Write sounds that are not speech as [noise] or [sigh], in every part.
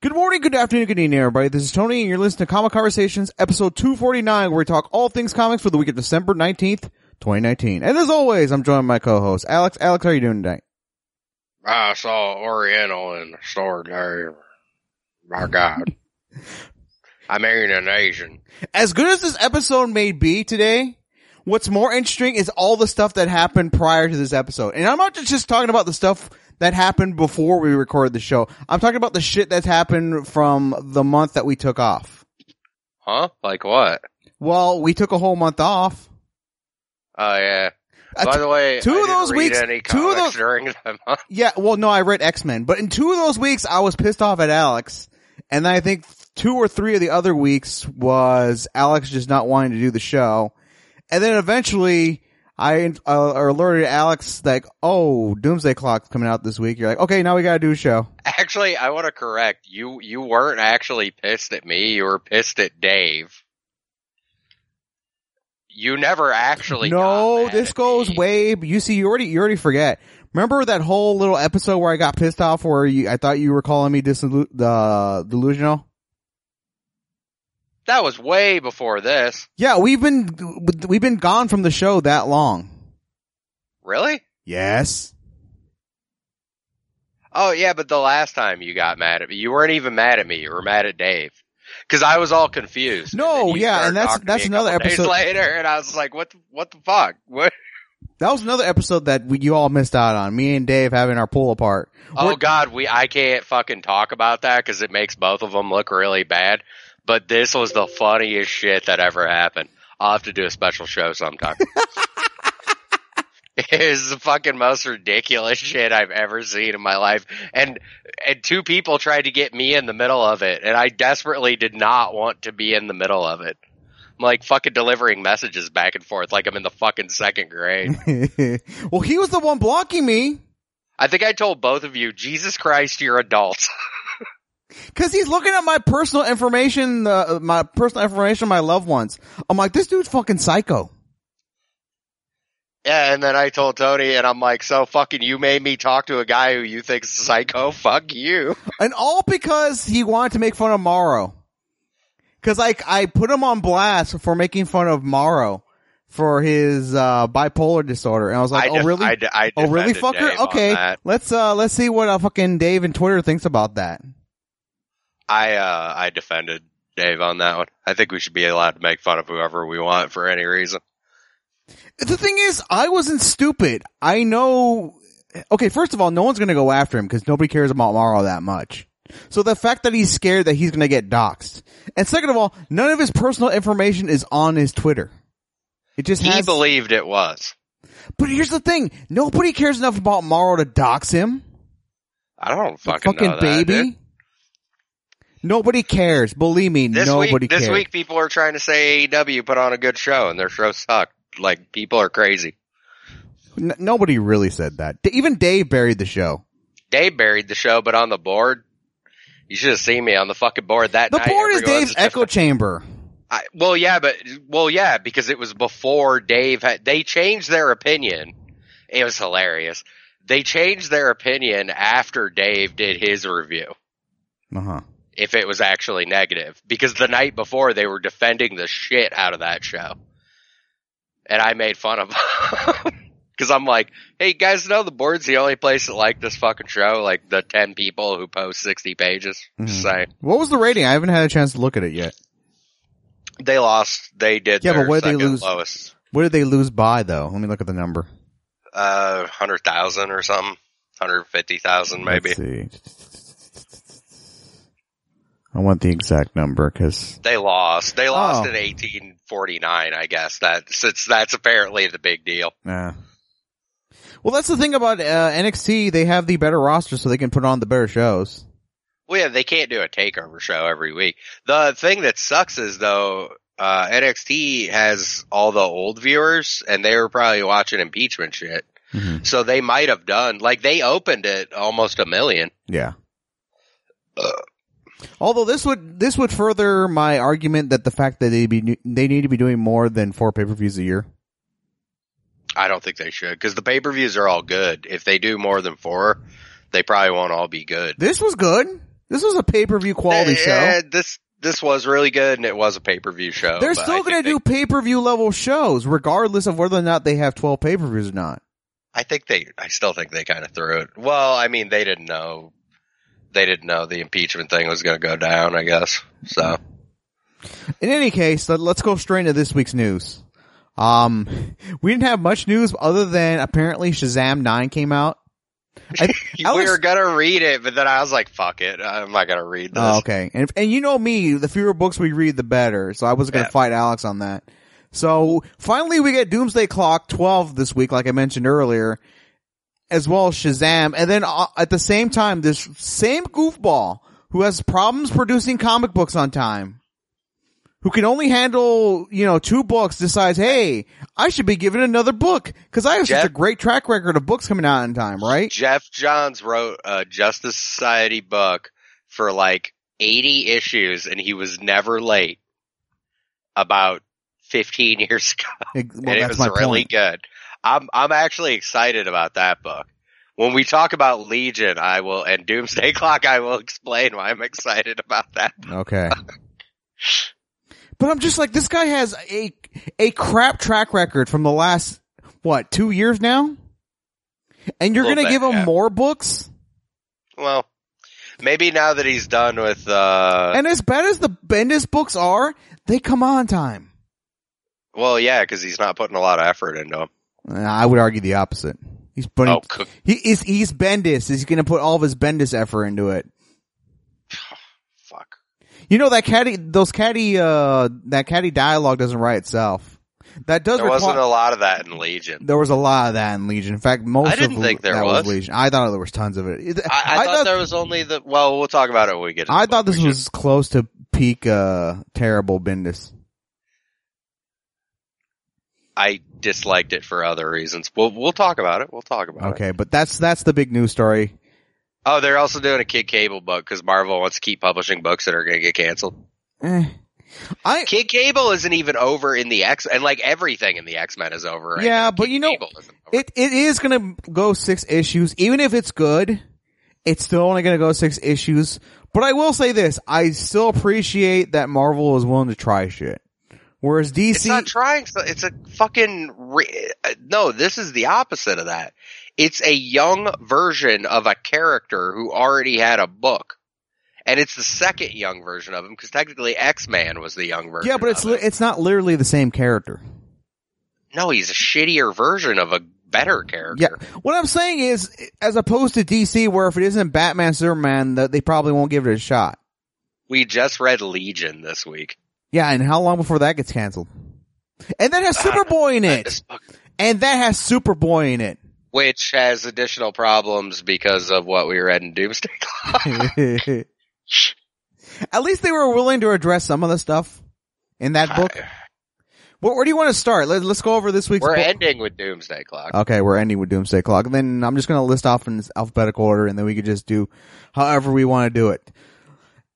Good morning, good afternoon, good evening, everybody. This is Tony, and you're listening to Comic Conversations, episode 249, where we talk all things comics for the week of December 19th, 2019. And as always, I'm joined by my co-host, Alex. Alex, how are you doing today? I saw Oriental in the store there. My God. [laughs] I'm marrying an Asian. As good as this episode may be today, what's more interesting is all the stuff that happened prior to this episode. And I'm not just talking about the stuff that happened before we recorded the show. I'm talking about the shit that's happened from the month that we took off. Huh? Like what? Well, we took a whole month off. Oh yeah. Uh, By the way, two I of those read weeks- two of those- during that month. [laughs] Yeah, well, no, I read X-Men, but in two of those weeks, I was pissed off at Alex. And then I think two or three of the other weeks was Alex just not wanting to do the show. And then eventually I uh, alerted Alex like, oh, Doomsday Clock's coming out this week. You're like, okay, now we gotta do a show. Actually, I want to correct you. You weren't actually pissed at me. You were pissed at Dave. You never actually. No, this goes me. way, you see, you already, you already forget. Remember that whole little episode where I got pissed off where you, I thought you were calling me the delusional? That was way before this. Yeah, we've been, we've been gone from the show that long. Really? Yes. Oh yeah, but the last time you got mad at me, you weren't even mad at me. You were mad at Dave because I was all confused. No, And yeah, and that's- that's another episode- later, and I was like, "What? The, what the fuck? What? [laughs] That was another episode that we, you all missed out on. Me and Dave having our pull apart. Oh We're- God, we I can't fucking talk about that because it makes both of them look really bad. But this was the funniest shit that ever happened. I'll have to do a special show sometime. [laughs] it is the fucking most ridiculous shit I've ever seen in my life. And and two people tried to get me in the middle of it, and I desperately did not want to be in the middle of it. I'm like fucking delivering messages back and forth like I'm in the fucking second grade. [laughs] well, he was the one blocking me I think I told both of you, Jesus Christ, you're adults. [laughs] because he's looking at my personal information, uh, my personal information, of my loved ones. I'm like, this dude's fucking psycho. Yeah, and then I told Tony, and I'm like, so fucking you made me talk to a guy who you think's psycho? [laughs] Fuck you. And all because he wanted to make fun of Morrow. Cause like, I put him on blast for making fun of Morrow for his, uh, bipolar disorder. And I was like, I oh really? I, de- I oh really, fucker? Dave Okay. Let's, uh, let's see what uh, fucking Dave and Twitter thinks about that. I, uh, I defended Dave on that one. I think we should be allowed to make fun of whoever we want for any reason. The thing is, I wasn't stupid. I know. Okay, first of all, no one's gonna go after him because nobody cares about Morrow that much. So the fact that he's scared that he's gonna get doxxed, and second of all, none of his personal information is on his Twitter. It just He has. believed it was. but here's the thing: nobody cares enough about Morrow to dox him. I don't The fucking, fucking know that, baby. dude. Nobody cares. Believe me, This nobody week, cares. this week, people are trying to say AEW put on a good show, and their show sucked. Like people are crazy. N- nobody really said that. Even Dave buried the show. Dave buried the show, but on the board, you should have seen me on the fucking board that The night. The board is Dave's echo chamber. I, well, yeah, but well, yeah, because it was before Dave had. They changed their opinion. It was hilarious. They changed their opinion after Dave did his review. Uh huh. If it was actually negative, because the night before they were defending the shit out of that show, and I made fun of. [laughs] Them because I'm like, hey, you guys know the board's the only place that like this fucking show, like the 10 people who post 60 pages. Just Mhm. saying. What was the rating? I haven't had a chance to look at it yet. They lost, they did Yeah, but what did they lose? lowest. What did they lose by though? Let me look at the number. uh, hundred thousand or something, hundred fifty thousand maybe. Let's see. I want the exact number because They lost. They lost Oh. in eighteen forty nine. I guess that since that's apparently the big deal. nah. Well, that's the thing about uh, NXT. They have the better roster, so they can put on the better shows. Well, yeah, they can't do a takeover show every week. The thing that sucks is though, uh, NXT has all the old viewers, and they were probably watching impeachment shit. Mhm. So they might have done like they opened it almost a million. Yeah. Uh, Although this would this would further my argument that the fact that they be they need to be doing more than four pay per views a year. I don't think they should because the pay per views are all good. If they do more than four, they probably won't all be good. This was good. This was a pay per view quality show. Eh, This this was really good, and it was a pay per view show. They're still going to do pay per view level shows, regardless of whether or not they have twelve pay per views or not. I think they. I still think they kind of threw it. Well, I mean, they didn't know. They didn't know the impeachment thing was going to go down. I guess so. In any case, let, us go straight into this week's news. Um, we didn't have much news other than apparently Shazam nine came out. [laughs] I, we Alex- were gonna read it, but then I was like, "Fuck it, I'm not gonna read this." Oh, okay. And and you know me, the fewer books we read, the better. So I wasn't going to Yeah. fight Alex on that. So finally, we get Doomsday Clock twelve this week, like I mentioned earlier, as well as Shazam, and then uh, at the same time, this same goofball who has problems producing comic books on time. Who can only handle, you know, two books decides, hey, I should be given another book because I have such a great track record of books coming out in time, right? Geoff Johns wrote a Justice Society book for like 80 issues, and he was never late. About 15 [laughs] years ago, Well, and it was my really point. good. I'm I'm actually excited about that book. When we talk about Legion, I will and Doomsday [laughs] Clock, I will explain why I'm excited about that. Okay. [laughs] but I'm just like, this guy has a, a crap track record from the last, what, two years now? And you're gonna bit, give him yeah. more books? Well, maybe now that he's done with uh, And as bad as the Bendis books are, they come on time. well, yeah, because he's not putting a lot of effort into them. I would argue the opposite. He's putting, Oh, cook. he is, he's Bendis. He's gonna put all of his Bendis effort into it. [sighs] fuck. You know that caddy, those caddy, uh, that caddy dialogue doesn't write itself. That does There require, wasn't a lot of that in Legion. There was a lot of that in Legion. In fact, most I didn't of think there that was. Legion. I thought there was tons of it. It- I, I, thought, there was only the. Well, we'll talk about it when we get. to I thought this was close to peak uh terrible Bendis. I disliked it for other reasons. We'll we'll talk about it. We'll talk about it. Okay, but that's that's the big news story. Oh, they're also doing a Kid Cable book because Marvel wants to keep publishing books that are going to get canceled. Eh. I Kid Cable isn't even over in the X, and like everything in the X Men is over. Right Yeah, now. but Kid you know, Cable isn't over. it it is gonna go six issues, even if it's good. It's still only gonna go six issues. But I will say this: I still appreciate that Marvel is willing to try shit, whereas DC. It's not trying. so- It's a fucking re- no. This is the opposite of that. It's a young version of a character who already had a book, and it's the second young version of him because technically X Man was the young version. yeah, but it's li- it's not literally the same character. no, he's a shittier version of a better character. Yeah, what I'm saying is, as opposed to DC, where if it isn't Batman, Superman, that they probably won't give it a shot. We just read Legion this week. Yeah, and how long before that gets canceled? And that has uh, Superboy in it. And that has Superboy in it. which has additional problems because of what we read in Doomsday [laughs] Clock. At least they were willing to address some of the stuff in that book. Where, where do you want to start? Let, let's go over this week's We're book. ending with Doomsday Clock. Okay, we're ending with Doomsday Clock. And then I'm just going to list off in alphabetical order and then we could just do however we want to do it.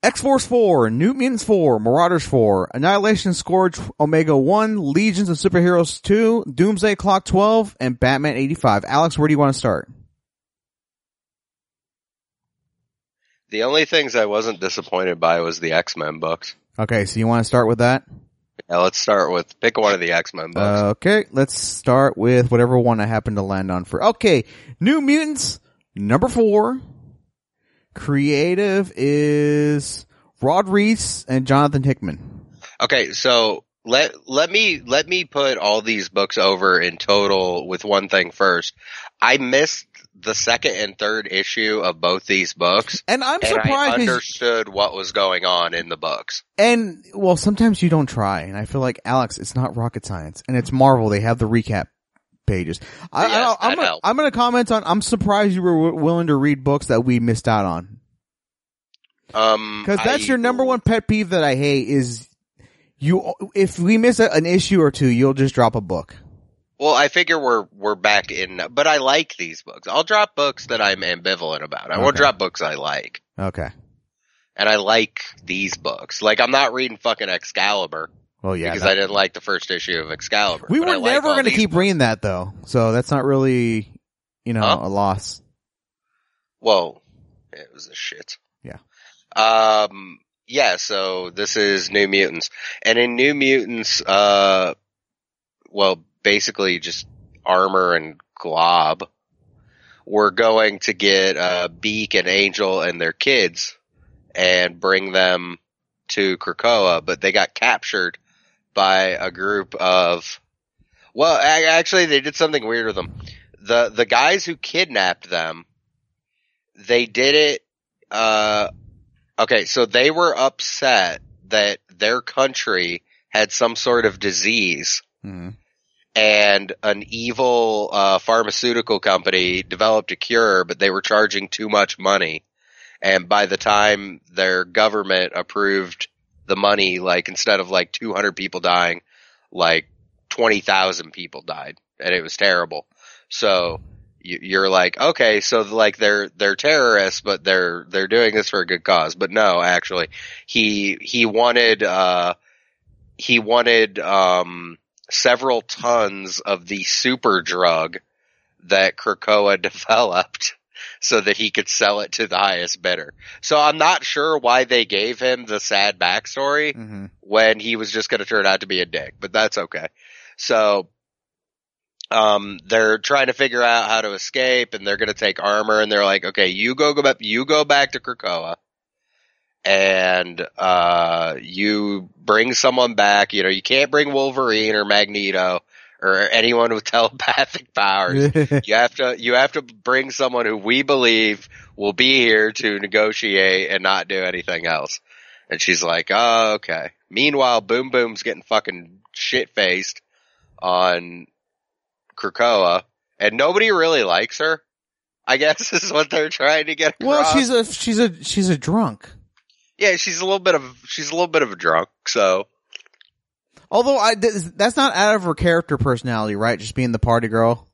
X-Force 4, New Mutants 4, Marauders 4, Annihilation Scourge Omega 1, Legions of Superheroes 2, Doomsday Clock 12, and Batman 85. Alex, where do you want to start? The only things I wasn't disappointed by was the X Men books. Okay, so you want to start with that? Yeah, let's start with pick one of the X Men books. Okay, let's start with whatever one I happen to land on for. Okay, New Mutants number four. Creative is Rod Reis and Jonathan Hickman. okay, so let let me let me put all these books over in total with one thing first. I missed the second and third issue of both these books, And I'm and I surprised. 'cause- understood what was going on in the books. and well, sometimes you don't try, and I feel like Alex, it's not rocket science, and it's Marvel. They have the recap pages. I, Yes, I, I'm that gonna. I'm going to comment on. I'm surprised you were w- willing to read books that we missed out on. Um, Because that's I- your number one pet peeve that I hate is you. If we miss a, an issue or two, you'll just drop a book. Well, I figure we're we're back in, but I like these books. I'll drop books that I'm ambivalent about. I won't drop books I like, Okay. and I like these books. Like I'm not reading fucking Excalibur Well, yeah. because that- I didn't like the first issue of Excalibur. we were never going to keep books. reading that though, so that's not really, you know, Huh? a loss. Whoa, it was a shit. Yeah. Um, yeah, so this is New Mutants. And in New Mutants, uh, well, basically just Armor and Glob were going to get, uh, Beak and Angel and their kids and bring them to Krakoa, but they got captured by a group of, well, actually they did something weird with them. The, the guys who kidnapped them, they did it, uh, Okay, so they were upset that their country had some sort of disease Mhm. and an evil uh, pharmaceutical company developed a cure, but they were charging too much money. And by the time their government approved the money, like instead of like 200 people dying, like 20,000 people died, and it was terrible. So you- you're like, okay, so like they're they're terrorists, but they're they're doing this for a good cause. But no, actually, he he wanted uh he wanted um several tons of the super drug that Krakoa [laughs] developed so that he could sell it to the highest bidder. So I'm not sure why they gave him the sad backstory Mhm. when he was just going to turn out to be a dick, but that's okay. So, um, they're trying to figure out how to escape and they're going to take armor and they're like, okay, you go, go back, you go back to Krakoa and, uh, you bring someone back. You know, you can't bring Wolverine or Magneto or anyone with [laughs] telepathic powers. [laughs] You have to, you have to bring someone who we believe will be here to negotiate and not do anything else. And she's like, oh, okay. Meanwhile, Boom Boom's getting fucking shit faced on Krakoa and nobody really likes her. I guess [laughs] is what they're trying to get across. well, she's a she's a she's a drunk. yeah, she's a little bit of, she's a little bit of a drunk. So Although I that's not out of her character personality, right? Just being the party girl.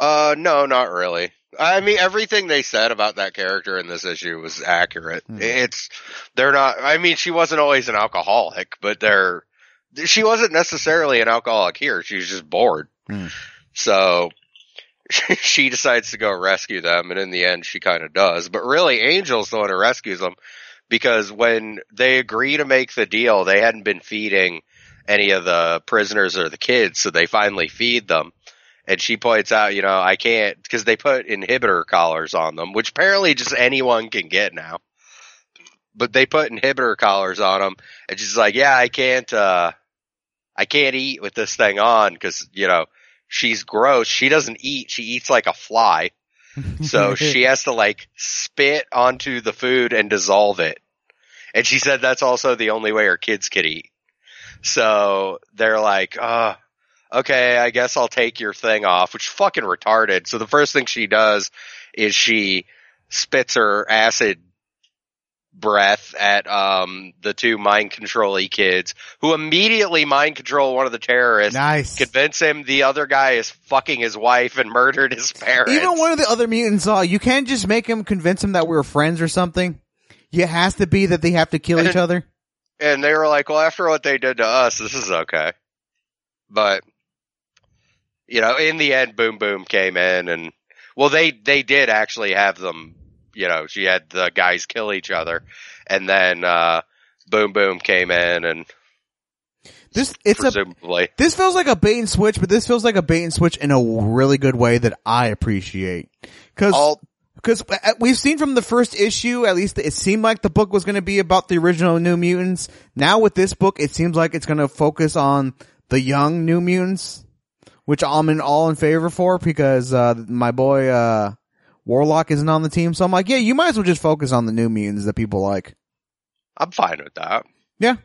Uh, no, not really. I mean, everything they said about that character in this issue was accurate. Hmm. It's, they're not, I mean, she wasn't always an alcoholic, but they're, she wasn't necessarily an alcoholic here. She was just bored. Hmm. So, [laughs] she decides to go rescue them, and in the end, she kind of does. But really, Angel's the one who rescues them, because when they agree to make the deal, they hadn't been feeding any of the prisoners or the kids, so they finally feed them and she points out, you know, I can't because they put inhibitor collars on them, which apparently just anyone can get now. But they put inhibitor collars on them, and she's like, "Yeah, I can't, uh, I can't eat with this thing on because you know she's gross. She doesn't eat; she eats like a fly, [laughs] so she has to like spit onto the food and dissolve it. And she said that's also the only way her kids could eat. So they're like, uh, okay, I guess I'll take your thing off, which is fucking retarded. So the first thing she does is she spits her acid breath at um the two mind control y kids who immediately mind control one of the terrorists nice. convince him the other guy is fucking his wife and [laughs] murdered his parents Even one of the other mutants saw you can't just make him convince him that we're friends or something. It has to be that they have to kill [laughs] each other. And they were like, "Well, after what they did to us, this is okay." But you know, in the end, Boom Boom came in, and well, they they did actually have them. You know, she had the guys kill each other, and then uh Boom Boom came in, and This it's a this feels like a bait and switch, but this feels like a bait and switch in a really good way that I appreciate. Cause, all cause we've seen from the first issue, at least it seemed like the book was going to be about the original New Mutants. Now with this book, it seems like it's going to focus on the young New Mutants, which I'm in all in favor for because, uh, my boy, uh, Warlock isn't on the team. So I'm like, yeah, you might as well just focus on the New Mutants that people like. I'm fine with that. Yeah.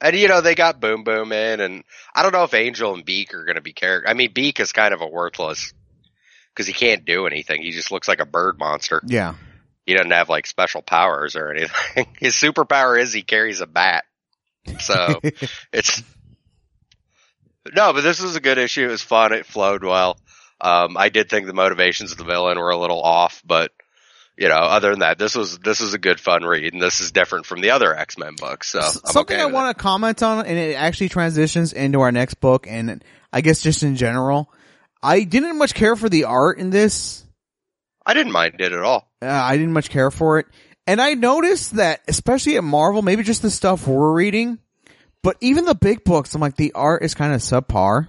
And you know, they got Boom Boom in, and I don't know if Angel and Beak are going to be character. I mean, Beak is kind of a worthless because he can't do anything. He just looks like a bird monster. Yeah. he doesn't have like special powers or anything. [laughs] His superpower is he carries a bat. So [laughs] it's no, but this was a good issue. It was fun. It flowed well. Um, I did think the motivations of the villain were a little off, but you know, other than that, this was this was a good fun read, and this is different from the other X Men books. So S- something okay I want to comment on, and it actually transitions into our next book, and I guess just in general, I didn't much care for the art in this. I didn't mind it at all. Uh, I didn't much care for it, And I noticed that, especially at Marvel, maybe just the stuff we're reading, but even the big books, I'm like, the art is kind of subpar.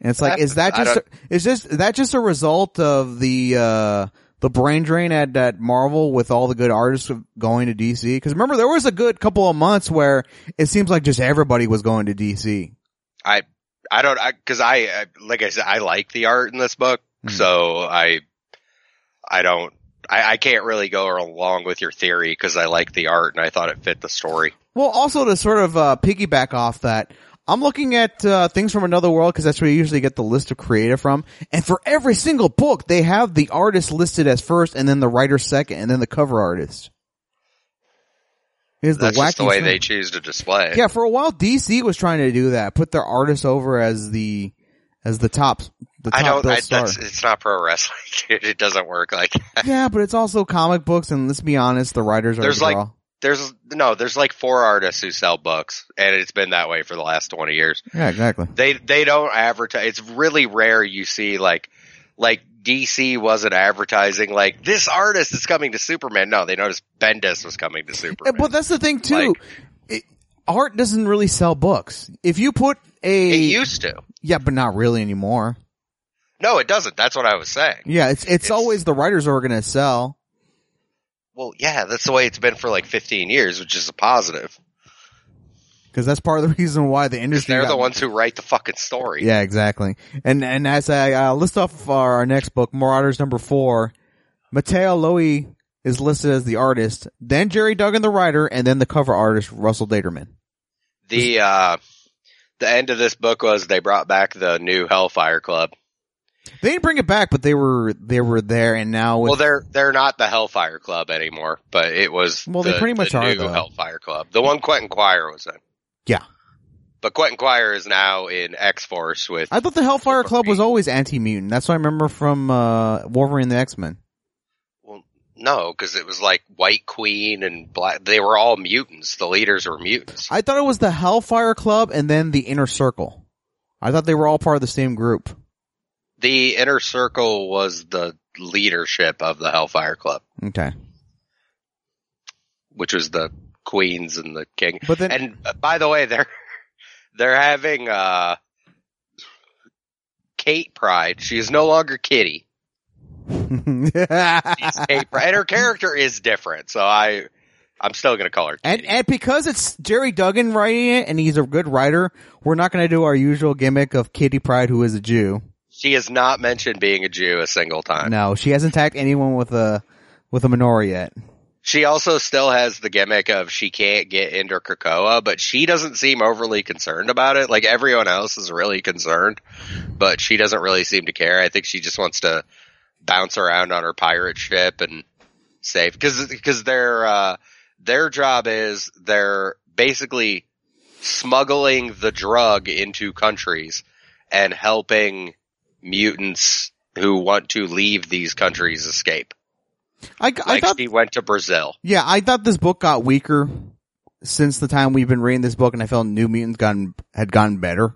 And it's like, is that just, is this, that just a result of the, uh, the brain drain at, at Marvel with all the good artists going to DC? Cause remember, there was a good couple of months where it seems like just everybody was going to DC. I I don't I because I, I like I said I like the art in this book, Mhm. so I I don't I, I can't really go along with your theory because I like the art and I thought it fit the story. Well, also to sort of uh, piggyback off that, I'm looking at uh, things from another world because that's where you usually get the list of creative from. And for every single book, they have the artist listed as first, and then the writer second, and then the cover artist. Is the just the way thing. they choose to display. it. Yeah, for a while, DC was trying to do that, put their artist over as the as the top the top I don't. I, star. that's, it's not pro wrestling, [laughs] dude. It doesn't work like that. Yeah, but it's also comic books, and let's be honest, the writers are There's like-. There's no. There's like four artists who sell books, and it's been that way for the last twenty years. yeah, exactly. They they don't advertise. It's really rare you see like like DC wasn't advertising like this artist is coming to Superman. No, they noticed Bendis was coming to Superman. But that's the thing too. Like- it, art doesn't really sell books. If you put a it used to. yeah, but not really anymore. No, it doesn't. That's what I was saying. Yeah, it's it's, It's- always the writers are going to sell. Well, yeah, that's the way it's been for like 15 years, which is a positive. Because that's part of the [laughs] reason why the industry. They're the ones who write the fucking story. Yeah, exactly. And and as I uh, list off our, our next book, Marauders number four, Matteo Lolli is listed as the artist, then Gerry Duggan the writer, and then the cover artist Russell Dauterman. The uh, the end of this book was they brought back the new Hellfire Club. They didn't bring it back, but they were they were there, and now with, Well, they're they're not the Hellfire Club anymore, but it was Well, they the- pretty much the are, new though. Hellfire Club. The one Quentin Quire was in. Yeah. But Quentin Quire is now in X Force with. I thought the Hellfire Club was always anti-mutant. That's what I remember from uh, Wolverine and the X-Men. Well, no, because it was like White Queen and Black. They were all mutants. The leaders were mutants. I thought it was the Hellfire Club and then the Inner Circle. I thought they were all part of the same group. The Inner Circle was the leadership of the Hellfire Club, Okay. which was the queens and the king. But then, And uh, by the way, they're [laughs] they're having uh Kate Pryde. She is no longer Kitty. [laughs] She's Kate Pryde, and her character is different. So I, I'm still gonna call her. and, and because it's Gerry Duggan writing it and he's a good writer, we're not going to do our usual gimmick of Kitty Pryde who is a Jew. she has not mentioned being a Jew a single time. No, she hasn't attacked anyone with a, with a menorah yet. She also still has the gimmick of she can't get into Krakoa, but she doesn't seem overly concerned about it. Like everyone else is really concerned, but she doesn't really seem to care. I think she just wants to bounce around on her pirate ship and save because because their uh, their job is they're basically smuggling the drug into countries and helping mutants who want to leave these countries escape. I, I thought, she went to Brazil. yeah, I thought this book got weaker since the time we've been reading this book and I felt New Mutants gotten, had gotten better.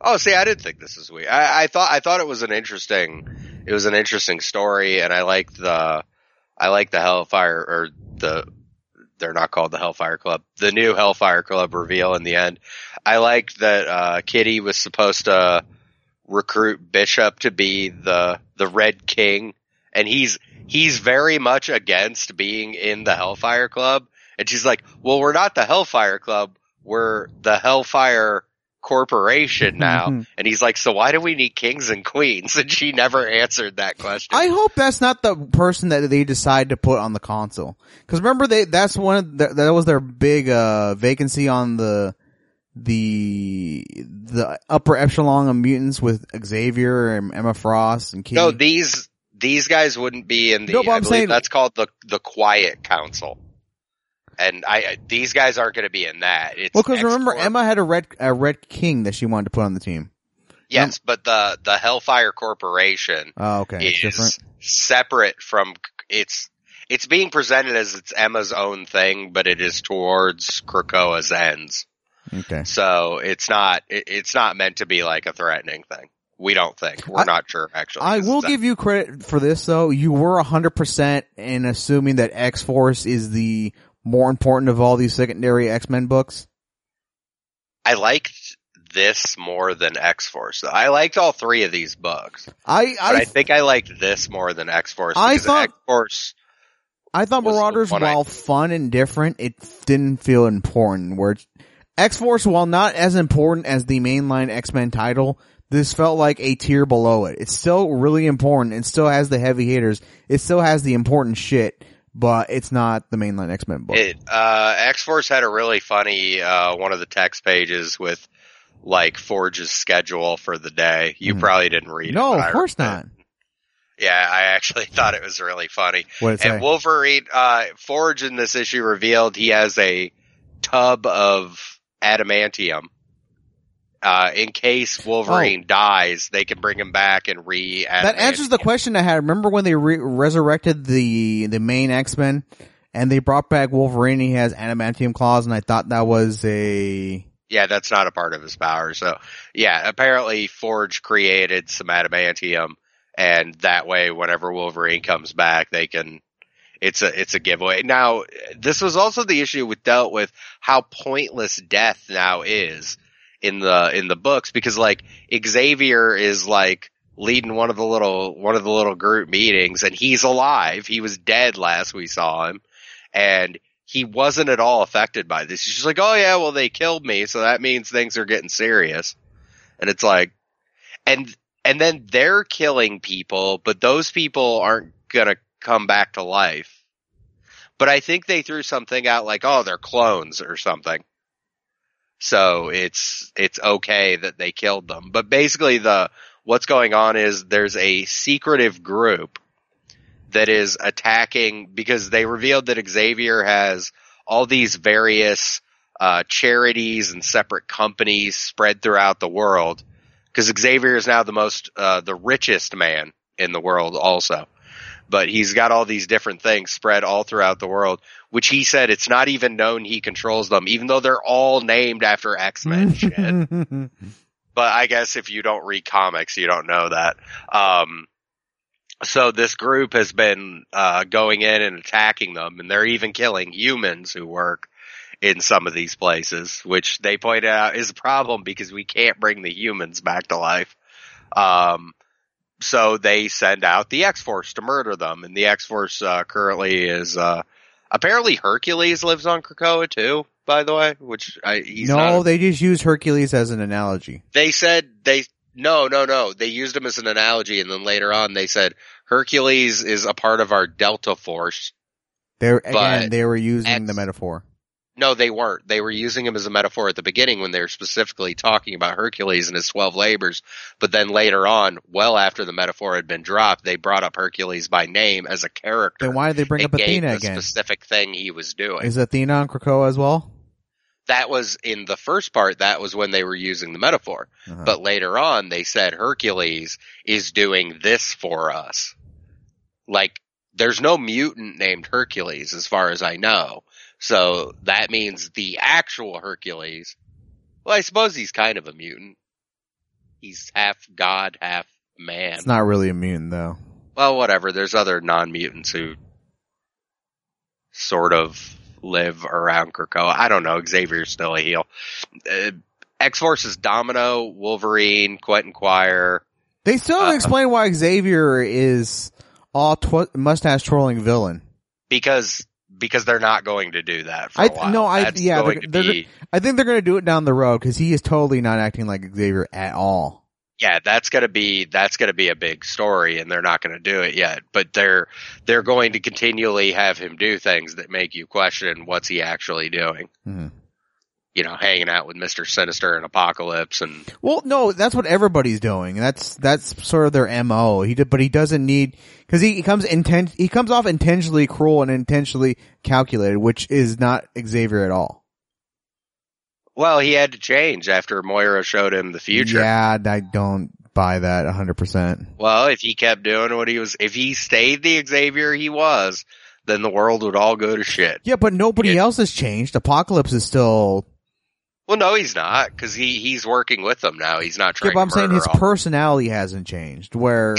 Oh, see, I didn't think this was weak. I, I thought I thought it was an interesting, it was an interesting story, and I liked the, I like the Hellfire or the, they're not called the Hellfire Club, the new Hellfire Club reveal in the end. I liked that uh, Kitty was supposed to recruit Bishop to be the the Red King, and he's he's very much against being in the Hellfire Club, and she's like, "Well, we're not the Hellfire Club, we're the Hellfire." corporation now Mhm. and he's like so why do we need kings and queens [laughs] and she never answered that question I hope that's not the person that they decide to put on the council. Cause remember they, that's one of the, that was their big, uh, vacancy on the, the, the upper echelon of mutants with Xavier and Emma Frost and Kitty. no these these guys wouldn't be in the No, but I'm saying- that's called the the quiet council and I I- these guys aren't going to be in that it's well, cause remember Emma had a red, a red king that she wanted to put on the team. yes but the the hellfire corporation Oh, okay. It's is different. separate from it's it's being presented as it's Emma's own thing but it is towards Krakoa's ends Okay. So it's not it, it's not meant to be like a threatening thing. We don't think. We're I- not sure actually. I will That- give you credit for this though. You were hundred percent in assuming that X Force is the more important of all these secondary X Men books. I liked this more than X Force. I liked all three of these books, I I, I think I liked this more than X Force. I thought- X Force. I thought Marauders, one I- while fun and different, it didn't feel important. Where X Force, while not as important as the mainline X Men title, this felt like a tier below it. It's still really important. It still has the heavy hitters. It still has the important shit, but it's not the mainline X Men book. It uh, X Force had a really funny uh, one of the text pages with like Forge's schedule for the day. You Mhm. probably didn't read it. no, of course not. Yeah, I actually [laughs] thought it was really funny. Say? And Wolverine, uh, Forge in this issue revealed he has a tub of adamantium. Uh, in case Wolverine dies, they can bring him back and re. Oh. That answers the question I had. Remember when they re- resurrected the the main X Men, and they brought back Wolverine? He has adamantium claws, and I thought that was a Yeah, that's not a part of his power. So, yeah, apparently Forge created some adamantium, and that way, whenever Wolverine comes back, they can. It's a it's a giveaway. Now, this was also the issue with dealt with how pointless death now is in the in the books because like Xavier is like leading one of the little one of the little group meetings and he's alive. He was dead last we saw him and he wasn't at all affected by this. He's just like, "Oh yeah, well they killed me, so that means things are getting serious." And it's like and and then they're killing people, but those people aren't going to come back to life. But I think they threw something out like, "Oh, they're clones or something." So it's it's okay that they killed them. But basically the what's going on is there's a secretive group that is attacking because they revealed that Xavier has all these various uh, charities and separate companies spread throughout the world. Because Xavier is now the most, uh, the richest man in the world, also. But he's got all these different things spread all throughout the world, which he said it's not even known he controls them, even though they're all named after X Men [laughs] shit but I guess if you don't read comics, you don't know that. Um, so this group has been uh, going in and attacking them, and they're even killing humans who work in some of these places, which they point out is a problem because we can't bring the humans back to life. Um, so they send out the X Force to murder them, and the X Force uh, currently is uh, apparently Hercules lives on Krakoa too. By the way, which I no, not they just use Hercules as an analogy. they said they no no no they used him as an analogy and then later on they said hercules is a part of our delta force They're again, they were using X- the metaphor. No they weren't they were using him as a metaphor at the beginning when they were specifically talking about hercules and his 12 labors but then later on well after the metaphor had been dropped they brought up hercules by name as a character Then why did they bring up Athena the again? specific thing he was doing Is Athena on Krakoa as well? that was in the first part that was when they were using the metaphor Uh-huh. But later on, they said Hercules is doing this for us. Like, there's no mutant named Hercules as far as I know. So that means the actual Hercules, well, I suppose he's kind of a mutant. He's half god, half man. it's not really a mutant though. well, whatever. There's other non-mutants who sort of live around Krakoa. I don't know. Xavier's still a heel. Uh, X-Force is Domino, Wolverine, Quentin Quire. They still Uh, don't explain why Xavier is all tw- mustache twirling villain. because because they're not going to do that for I- a while. no, I- That's yeah, they're- they're- be I think they're going to do it down the road because he is totally not acting like Xavier at all. yeah, that's going to be that's going to be a big story, and they're not going to do it yet. But they're they're going to continually have him do things that make you question what's he actually doing. Mhm. You know, hanging out with Mister Sinister and Apocalypse, and Well, no, that's what everybody's doing. That's that's sort of their mo. He did, but he doesn't need because he, he comes intent. He comes off intentionally cruel and intentionally calculated, which is not Xavier at all. well, he had to change after Moira showed him the future. Yeah, I don't buy that hundred percent. Well, if he kept doing what he was, if he stayed the Xavier he was, then the world would all go to shit. Yeah, but nobody Yeah. else has changed. Apocalypse is still Well, no, he's not because he he's working with them now. He's not Yeah, but I'm saying his all- personality hasn't changed. Where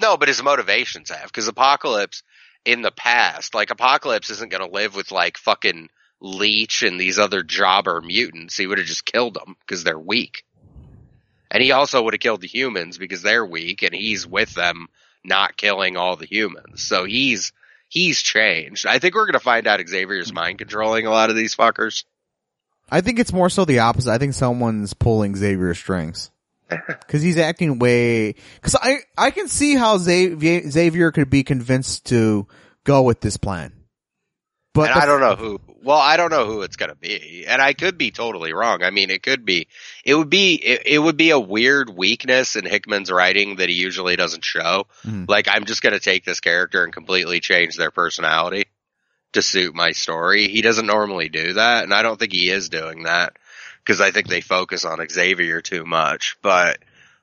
No, but his motivations have because Apocalypse in the past, like Apocalypse isn't going to live with like fucking Leech and these other jobber mutants. He would have just killed them because they're weak. And he also would have killed the humans because they're weak and he's with them not killing all the humans. So he's he's changed. I think we're going to find out Xavier's mind controlling a lot of these fuckers. I think it's more so the opposite. I think someone's pulling Xavier's strings. [laughs] Cause he's acting way, cause I, I can see how Xavier, Xavier could be convinced to go with this plan. But the- I don't know who. Well, I don't know who it's going to be, and I could be totally wrong. I mean, it could be. It would be. It, it would be a weird weakness in Hickman's writing that he usually doesn't show. Mhm. Like, I'm just going to take this character and completely change their personality to suit my story. He doesn't normally do that, and I don't think he is doing that because I think they focus on Xavier too much. But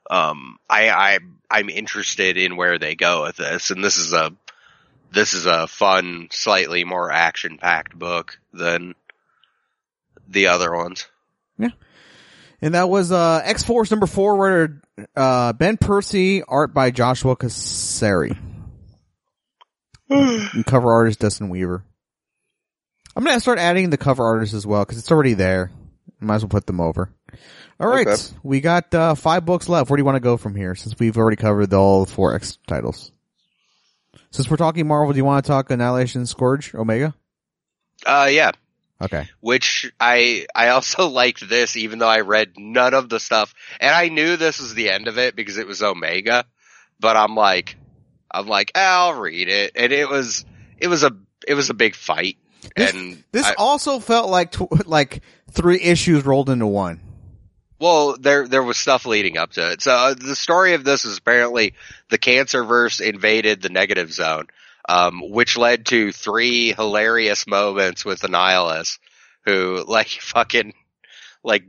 um, I, I I'm interested in where they go with this, and this is a this is a fun, slightly more action packed book than the other ones. Yeah. And that was, uh, X-Force number four, where, uh, Ben Percy, art by Joshua Cassara. [sighs] and cover artist Dustin Weaver. I'm gonna start adding the cover artists as well, cause it's already there. Might as well put them over. Alright, Okay. we got, uh, five books left. Where do you want to go from here, since we've already covered the all four X titles? Since we're talking Marvel, do you want to talk Annihilation Scourge Omega? Uh, yeah. Okay. Which I I also [laughs] liked this, even though I read none of the stuff, and I knew this was the end of it because it was Omega. But I'm like, I'm like, "Eh, I'll read it, and it was it was a it was a big fight, This- and This I- also felt like tw- like three issues rolled into one. Well, there there was stuff leading up to it. So uh, the story of this is apparently the Cancerverse invaded the negative zone, um, which led to three hilarious moments with Annihilus, who like [laughs] fucking like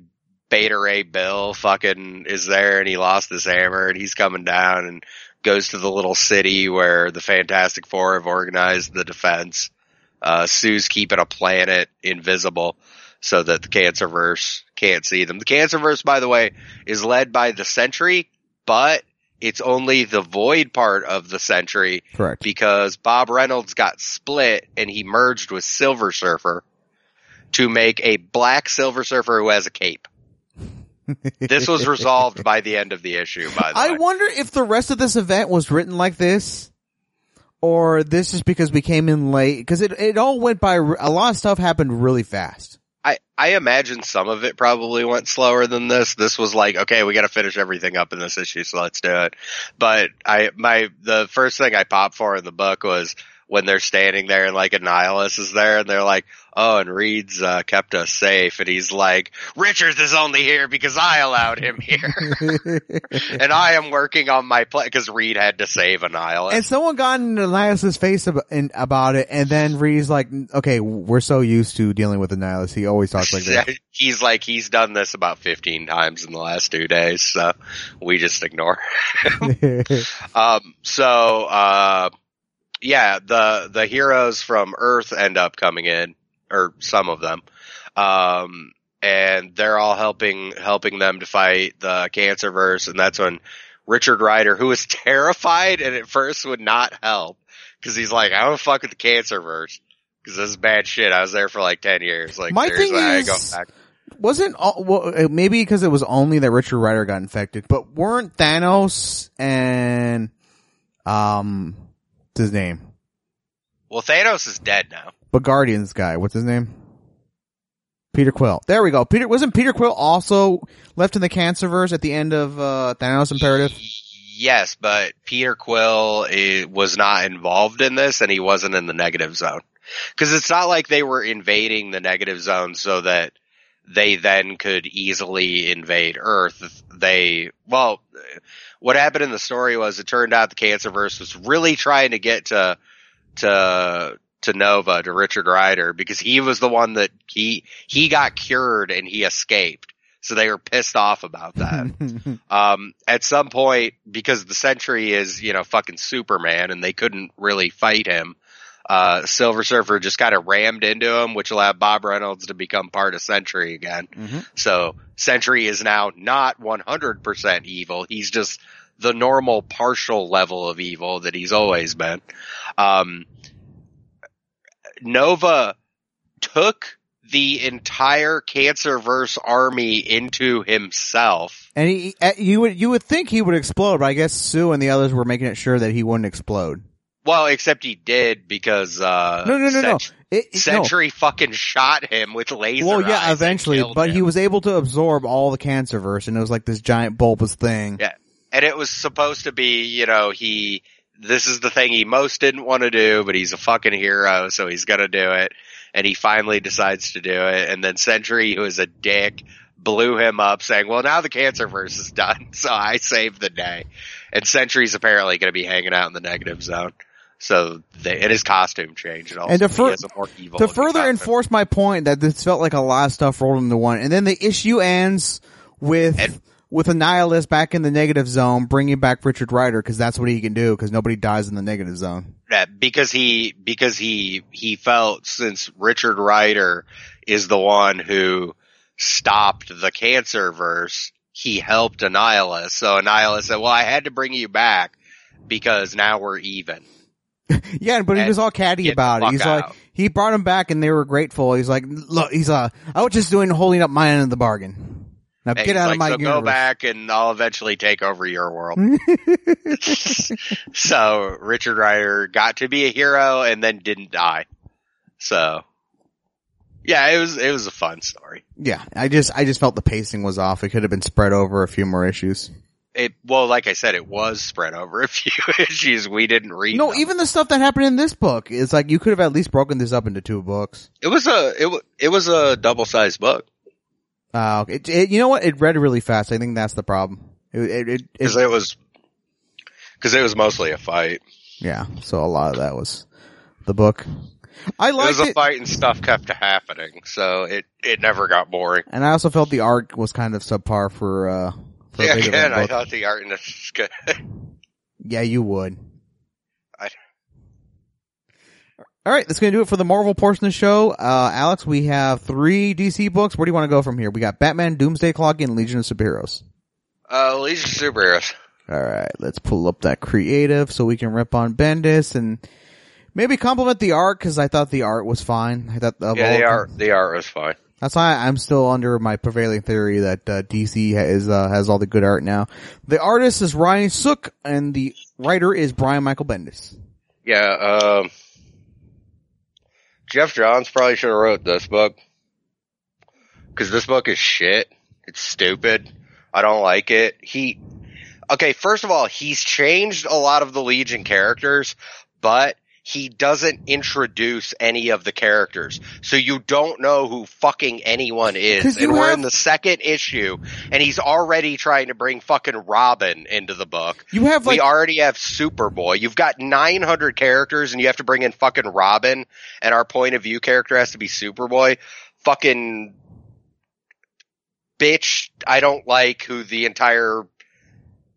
Beta Ray Bill fucking is there and he lost his hammer and he's coming down and goes to the little city where the Fantastic Four have organized the defense. Uh, Sue's keeping a planet invisible so that the Cancerverse can't see them. The Cancerverse, by the way, is led by the Sentry, but it's only the Void part of the Sentry Correct. because Bob Reynolds got split and he merged with Silver Surfer to make a black Silver Surfer who has a cape. [laughs] This was resolved by the end of the issue, by the I way. wonder if the rest of this event was written like this, or this is because we came in late. Because it it all went by. a lot of stuff happened really fast. I, I imagine some of it probably went slower than this. This was like, okay, we got to finish everything up in this issue, so let's do it. But I, my, the first thing I popped for in the book was when they're standing there and like Annihilus is there and they're like, oh, and Reed's, uh, kept us safe. And he's like, Richards is only here because I allowed him here. [laughs] [laughs] and I am working on my plan because Reed had to save Annihilus. and someone got in Elias's face ab- in, about it, and then Reed's like, "Okay, we're so used to dealing with Annihilus. He always talks like [laughs] that." he's like, he's done this about 15 times in the last two days. So we just ignore Um, so, uh, yeah, the, the heroes from Earth end up coming in, or some of them. Um, and they're all helping, helping them to fight the Cancerverse. And that's when Richard Rider, who was [laughs] terrified and at first would not help, cause he's like, I don't fuck with the Cancerverse. Cause this is bad shit. I was there for like 10 years. Like, My thing seriously, I ain't is-. Wasn't all, well, uh, maybe because it was only that Richard Rider got infected, but weren't Thanos and um, his name? Well, Thanos is dead now. But Guardians guy, what's his name? Peter Quill. There we go. Peter wasn't Peter Quill also left in the Cancerverse at the end of uh, Thanos Imperative? Yes, but Peter Quill was not involved in this and he wasn't in the negative zone. Cause it's not like they were invading the negative zone so that they then could easily invade Earth. They, well, what happened in the story was it turned out the Cancerverse was really trying to get to, to, to Nova, to Richard Rider, because he was the one that he, he got cured and he escaped. So they were pissed off about that [laughs] um, at some point, because the Sentry is, you know, fucking Superman and they couldn't really fight him, uh, Silver Surfer just kind of rammed into him, which allowed Bob Reynolds to become part of Sentry again. Mhm. So Sentry is now not 100% evil. He's just the normal partial level of evil that he's always been. Um, Nova took the entire Cancerverse army into himself. And he, you would you would think he would explode, but I guess Sue and the others were making it sure that he wouldn't explode. Well, except he did because, uh, No, no, no, no. Sent- It, it- no. Fucking shot him with laser Well, yeah, eventually, but he was able to absorb all the Cancerverse, and it was like this giant bulbous thing. Yeah. and it was supposed to be, you know, he, this is the thing he most didn't want to do, but he's a fucking hero, so he's gonna do it. And he finally decides to do it. And then Sentry, who is a dick, blew him up saying, well, now the Cancerverse is done, [laughs] so I saved the day. And Sentry's apparently gonna be hanging out in the negative zone. So they, and his costume changed also. And to fur- to further enforce my point that this felt like a lot of stuff rolled into one, and then the issue ends with And- with Annihilus back in the negative zone, bringing back Richard Rider because that's what he can do because nobody dies in the negative zone. Yeah, because he because he he felt since Richard Rider is the one who stopped the Cancerverse, he helped Annihilus. So Annihilus said, "Well, I had to bring you back because now we're even." [laughs] Yeah, but he was all catty about it. He's out. like, he brought him back and they were grateful. He's like, look, he's uh, I was just doing holding up my end of the bargain. Now And get out like, of my so universe. go back and I'll eventually take over your world. [laughs] [laughs] so Richard Rider got to be a hero and then didn't die. So yeah, it was it was a fun story. Yeah, I just, I just felt the pacing was off. It could have been spread over a few more issues. It well, like I said, it was spread over a few [laughs] issues. We didn't read. No, them. even the stuff that happened in this book is like you could have at least broken this up into two books. it was a it it was a double sized book Uh, it, it, you know what? It read really fast. I think that's the problem. It, it, because it- it was because it was mostly a fight. yeah. So a lot of that was the book. I It was a fight and stuff kept happening, so it it never got boring. and I also felt the art was kind of subpar for uh for Yeah, a big again, event I thought the art in this was good. Yeah, you would. I- All right, that's going to do it for the Marvel portion of the show. Uh, Alex, we have three DC books. Where do you want to go from here? We got Batman, Doomsday Clock, and Legion of Superheroes. uh, Legion of Superheroes. All right, let's pull up that creative so we can rip on Bendis and maybe compliment the art because I thought the art was fine. I thought of Yeah, all- the art the art was fine. That's why I'm still under my prevailing theory that uh, DC ha- is uh, has all the good art now. The artist is Ryan Sook and the writer is Brian Michael Bendis. Yeah, um, Geoff Johns probably should have wrote this book because this book is shit. It's stupid. I don't like it. He, okay, first of all, he's changed a lot of the Legion characters, but he doesn't introduce any of the characters. So you don't know who fucking anyone is. And we're have- in the second issue and he's already trying to bring fucking Robin into the book. You have like we already have Superboy. You've got 900 characters and you have to bring in fucking Robin and our point of view character has to be Superboy. Fucking bitch, I don't like who the entire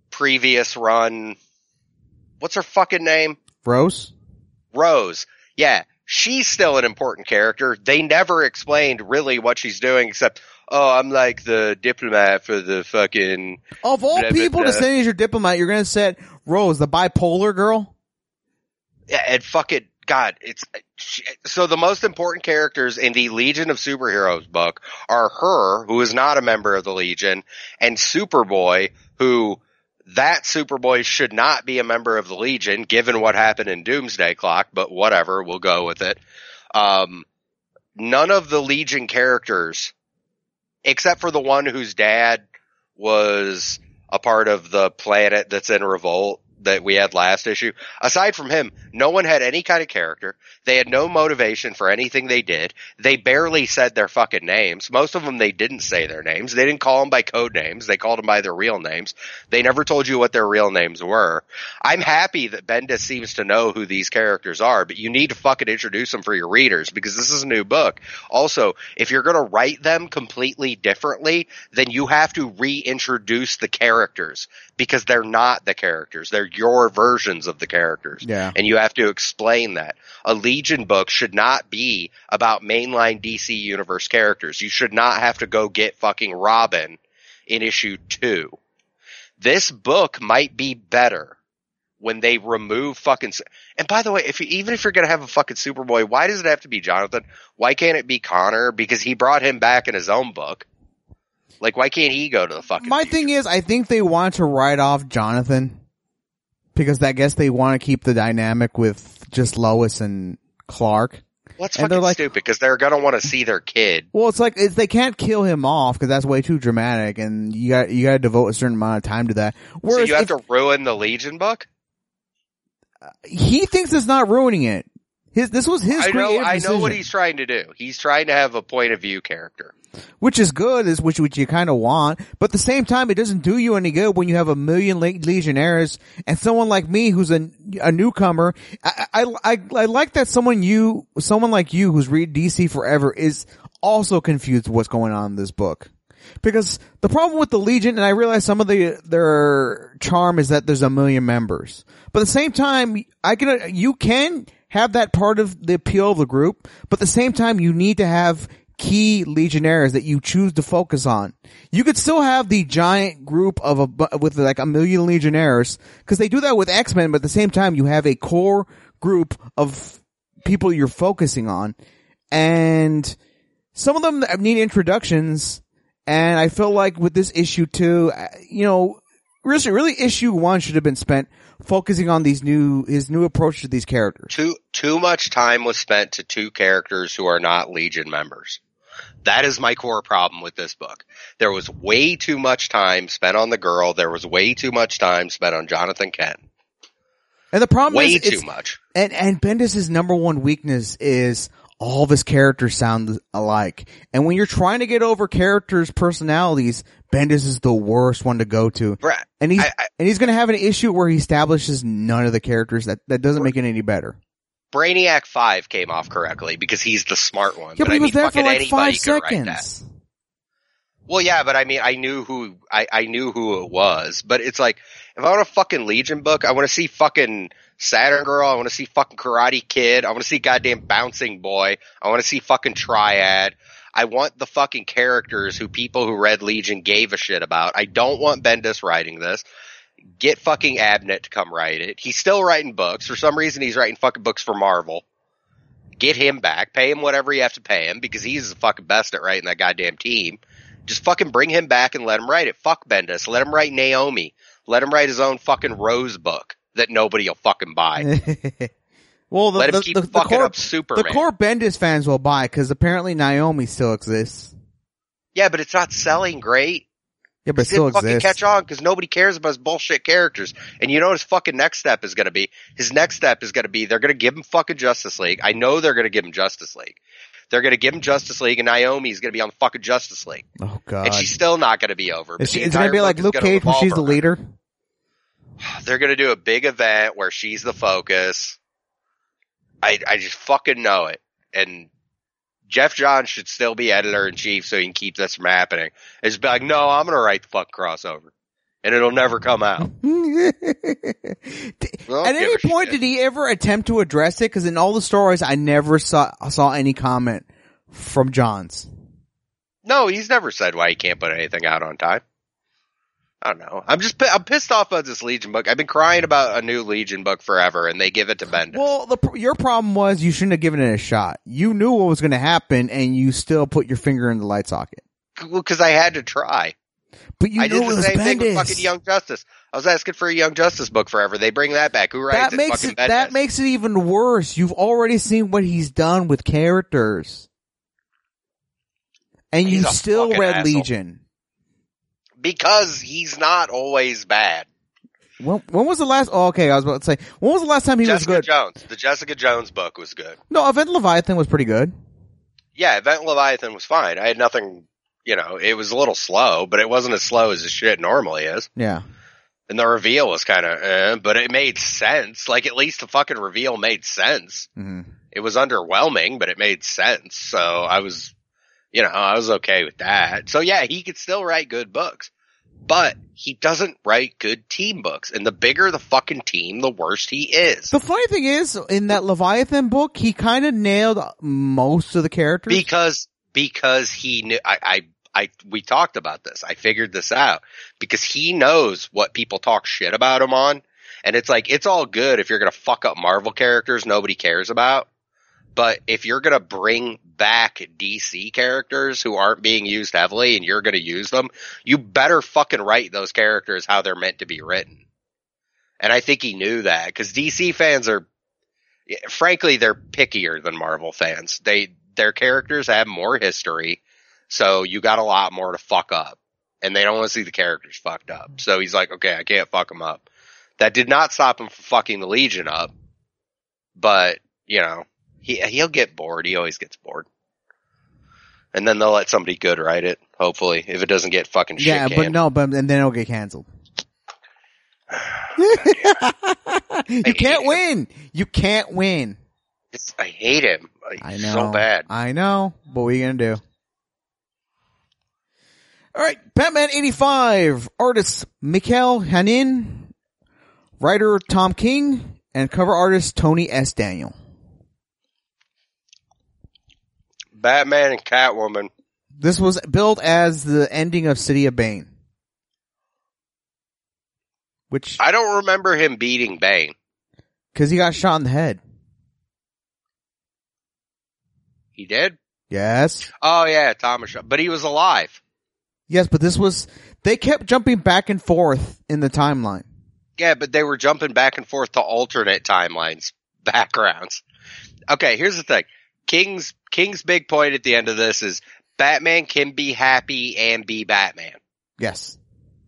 previous run, what's her fucking name? Rose. Rose. Yeah, she's still an important character. They never explained really what she's doing except, oh, I'm like the diplomat for the fucking Of all Blah, blah, people to uh, blah. send as your diplomat, you're gonna set Rose, the bipolar girl. Yeah, and fuck it, God, it's so the most important characters in the Legion of Superheroes book are her, who is not a member of the Legion, and Superboy, who that Superboy should not be a member of the Legion, given what happened in Doomsday Clock. But whatever, we'll go with it. Um, none of the Legion characters, except for the one whose dad was a part of the planet that's in revolt that we had last issue. Aside from him, no one had any kind of character. They had no motivation for anything they did. They barely said their fucking names. Most of them, they didn't say their names. They didn't call them by code names. They called them by their real names. They never told you what their real names were. I'm happy that Bendis seems to know who these characters are, but you need to fucking introduce them for your readers because this is a new book. Also, if you're going to write them completely differently, then you have to reintroduce the characters because they're not the characters. They're your versions of the characters. Yeah. And you have to explain that. A Legion book should not be about mainline DC universe characters. You should not have to go get fucking Robin in issue two. This book might be better when they remove fucking. And by the way, if you, even if you're gonna have a fucking Superboy, why does it have to be Jonathan? Why can't it be Connor? Because he brought him back in his own book. Like, why can't he go to the fucking? My future? thing is, I think they want to write off Jonathan because I guess they want to keep the dynamic with just Lois and Clark. Well, that's and fucking like- stupid because they're gonna want to see their kid. Well, it's like it's, they can't kill him off because that's way too dramatic, and you got you got to devote a certain amount of time to that. So you have if- to ruin the Legion book. he thinks it's not ruining it. His this was his I know. I know what he's trying to do. He's trying to have a point of view character. Which is good, is which which you kind of want. But at the same time, it doesn't do you any good when you have a million le- Legionnaires and someone like me who's a a newcomer. I, I I I like that someone you someone like you who's read DC forever is also confused what's going on in this book. Because the problem with the Legion, and I realize some of the their charm is that there's a million members, but at the same time, I can you can have that part of the appeal of the group, but at the same time, you need to have key legionnaires that you choose to focus on. You could still have the giant group of a with like a million legionnaires because they do that with X Men, but at the same time, you have a core group of people you're focusing on, and some of them need introductions. And I feel like with this issue too, uh, you know, really, really issue one should have been spent focusing on these new, his new approach to these characters. Too too much time was spent to two characters who are not Legion members. That is my core problem with this book. There was way too much time spent on the girl. There was way too much time spent on Jonathan Kent. And the problem Way is, way too much. and, and Bendis's number one weakness is all of his characters sound alike. And when you're trying to get over characters' personalities, Bendis is the worst one to go to. Brett, And he's, I, I, and he's gonna have an issue where he establishes none of the characters. That, that doesn't make it any better. Brainiac 5 came off correctly because he's the smart one. Yeah, but I he was mean, there for like five could write that. seconds. Well, yeah, but I mean, I knew who I, I knew who it was. But it's like, if I want a fucking Legion book, I want to see fucking Saturn Girl. I want to see fucking Karate Kid. I want to see goddamn Bouncing Boy. I want to see fucking Triad. I want the fucking characters who people who read Legion gave a shit about. I don't want Bendis writing this. Get fucking Abnett to come write it. He's still writing books. For some reason, he's writing fucking books for Marvel. Get him back. Pay him whatever you have to pay him because he's the fucking best at writing that goddamn team. Just fucking bring him back and let him write it. Fuck Bendis. Let him write Naomi. Let him write his own fucking Rose book that nobody will fucking buy. [laughs] well, the, Let him the, keep the, the fucking core, up Superman. the core Bendis fans will buy because apparently Naomi still exists. yeah, but it's not selling great. Yeah, but It still fucking exists. catch on because nobody cares about his bullshit characters. And you know what his fucking next step is going to be? His next step is going to be they're going to give him fucking Justice League. I know they're going to give him Justice League. They're going to give him Justice League, and Naomi's going to be on the fucking Justice League, Oh god. and she's still not going to be over. Is, she, is it gonna be like Luke Cage when she's the leader? [sighs] They're going to do a big event where she's the focus. I I just fucking know it. And Geoff Johns should still be editor in chief so he can keep this from happening. Be like, no, I'm going to write the fuck crossover, and it'll never come out. [laughs] At any point shit. did he ever attempt to address it? Because in all the stories, I never saw saw any comment from Johns. No, he's never said why he can't put anything out on time. I don't know. I'm just I'm pissed off about this Legion book. I've been crying about a new Legion book forever, and they give it to Bendis. Well, the your problem was you shouldn't have given it a shot. You knew what was going to happen, and you still put your finger in the light socket. Well, because I had to try. But you I did it the same thing with fucking Young Justice. I was asking for a Young Justice book forever. They bring that back. Who writes that makes it that makes it even worse. You've already seen what he's done with characters, and you He's a still read asshole. Legion. because he's not always bad. When, when was the last? Oh, okay, I was about to say when was the last time he Jessica was good? Jones. The Jessica Jones book was good. No, Event Leviathan was pretty good. Yeah, Event Leviathan was fine. I had nothing. You know, it was a little slow, but it wasn't as slow as the shit normally is. Yeah. And the reveal was kind of, eh, but it made sense. Like at least the fucking reveal made sense. hmm It was underwhelming, but it made sense. So I was, you know, I was okay with that. So yeah, he could still write good books. but he doesn't write good team books. And the bigger the fucking team, the worse he is. The funny thing is, in that Leviathan book, he kind of nailed most of the characters. Because, because he knew, I, I, I, we talked about this. I figured this out because he knows what people talk shit about him on. And it's like, it's all good if you're to fuck up Marvel characters nobody cares about. But if you're to bring back DC characters who aren't being used heavily and you're to use them, you better fucking write those characters how they're meant to be written. And I think he knew that because DC fans are, frankly, they're pickier than Marvel fans. They, their characters have more history. So you got a lot more to fuck up and they don't want to see the characters fucked up. Mm-hmm. So he's like, okay, I can't fuck them up. That did not stop him from fucking the Legion up, but you know, he he'll get bored. He always gets bored. And then they'll let somebody good write it, hopefully, if it doesn't get fucking shit yeah, but canned. no, but and then it'll get canceled. [sighs] [laughs] you can't win. You can't win. It's- I hate him. I know. So bad. I know. But what are you gonna do? All right, Batman eighty five. Artist Mikel Janín, writer Tom King, and cover artist Tony S. Daniel. Batman and Catwoman. This was billed as the ending of City of Bane. Which, I don't remember him beating Bane. cause he got shot in the head. He did? Yes. Oh yeah, Thomas. But he was alive. Yes, but this was, they kept jumping back and forth in the timeline. Yeah, but they were jumping back and forth to alternate timelines, [laughs] backgrounds. Okay, here's the thing. King's King's big point at the end of this is Batman can be happy and be Batman. Yes.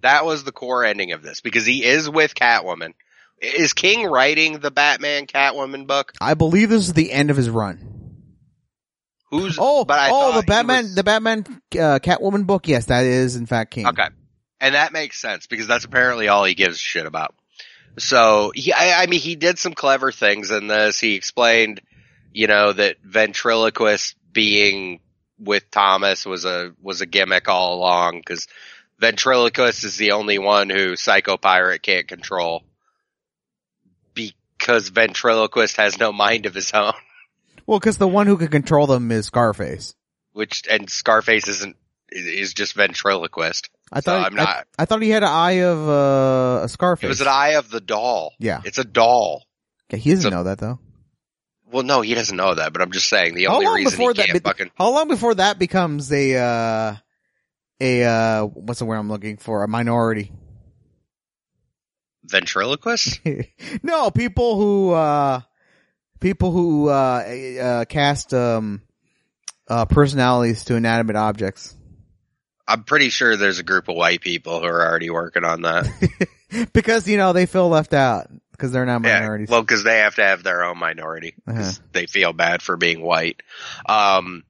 That was the core ending of this because he is with Catwoman. Is King writing the Batman Catwoman book? I believe this is the end of his run. Who's Oh, but I oh, the Batman, was- the Batman, uh, Catwoman book. Yes, that is in fact King. Okay. And that makes sense because that's apparently all he gives a shit about. So he, I, I mean, he did some clever things in this. He explained, you know, that ventriloquist being with Thomas was a, was a gimmick all along because ventriloquist is the only one who Psycho Pirate can't control because ventriloquist has no mind of his own, Well, because the one who can control them is Scarface. which, and Scarface isn't, is just ventriloquist. I So thought I'm not- I, thought he had an eye of uh, a Scarface. It was an eye of the doll. Yeah. It's a doll. Okay, he doesn't So- know that though. Well, no, he doesn't know that, but I'm just saying the How only reason before he that? fucking How long before that becomes a uh, a uh, what's the word I'm looking for? A minority. ventriloquist? [laughs] no, people who uh, people who uh, uh, cast um, uh, personalities to inanimate objects. I'm pretty sure there's a group of white people who are already working on that. [laughs] because you know they feel left out because they're not yeah, minorities. well, because they have to have their own minority 'cause they feel bad for being white. Um,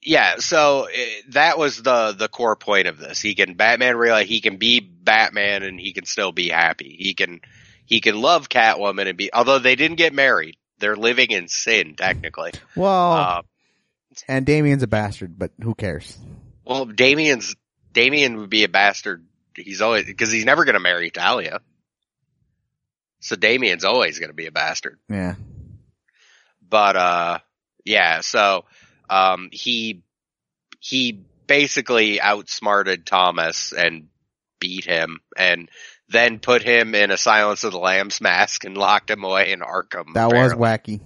yeah, so eh, that was the the core point of this. He can Batman realize he can be Batman and he can still be happy. He can he can love Catwoman and be although they didn't get married. They're living in sin technically. well, Uh, and Damian's a bastard, but who cares? Well, Damian's Damian would be a bastard. He's always because he's never going to marry Talia. So Damian's always going to be a bastard. Yeah. But uh, yeah. So um, he he basically outsmarted Thomas and beat him, and then put him in a Silence of the Lambs mask and locked him away in Arkham. That was wacky.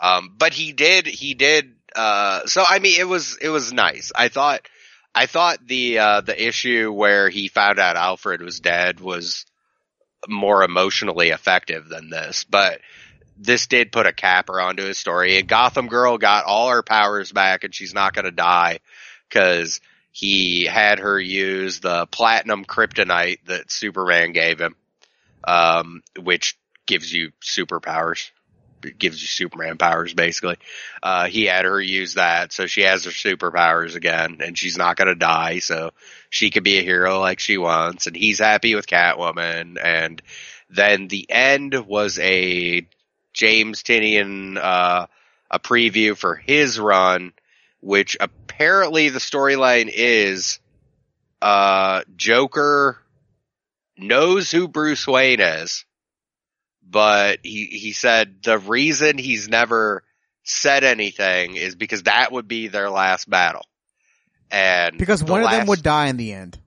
Um, but he did, he did, uh, so I mean, it was, it was nice. I thought, I thought the, uh, the issue where he found out Alfred was dead was more emotionally effective than this, but this did put a capper onto his story. And Gotham Girl got all her powers back and she's not gonna die cause he had her use the platinum kryptonite that Superman gave him, um, which gives you superpowers it gives you Superman powers basically. Uh, he had her use that, so she has her superpowers again, and she's not gonna die, so she can be a hero like she wants, and he's happy with Catwoman, and then the end was a James Tynion, uh, a preview for his run, which apparently the storyline is uh, Joker knows who Bruce Wayne is, but he, he said the reason he's never said anything is because that would be their last battle. And Because the one of them would die in the end.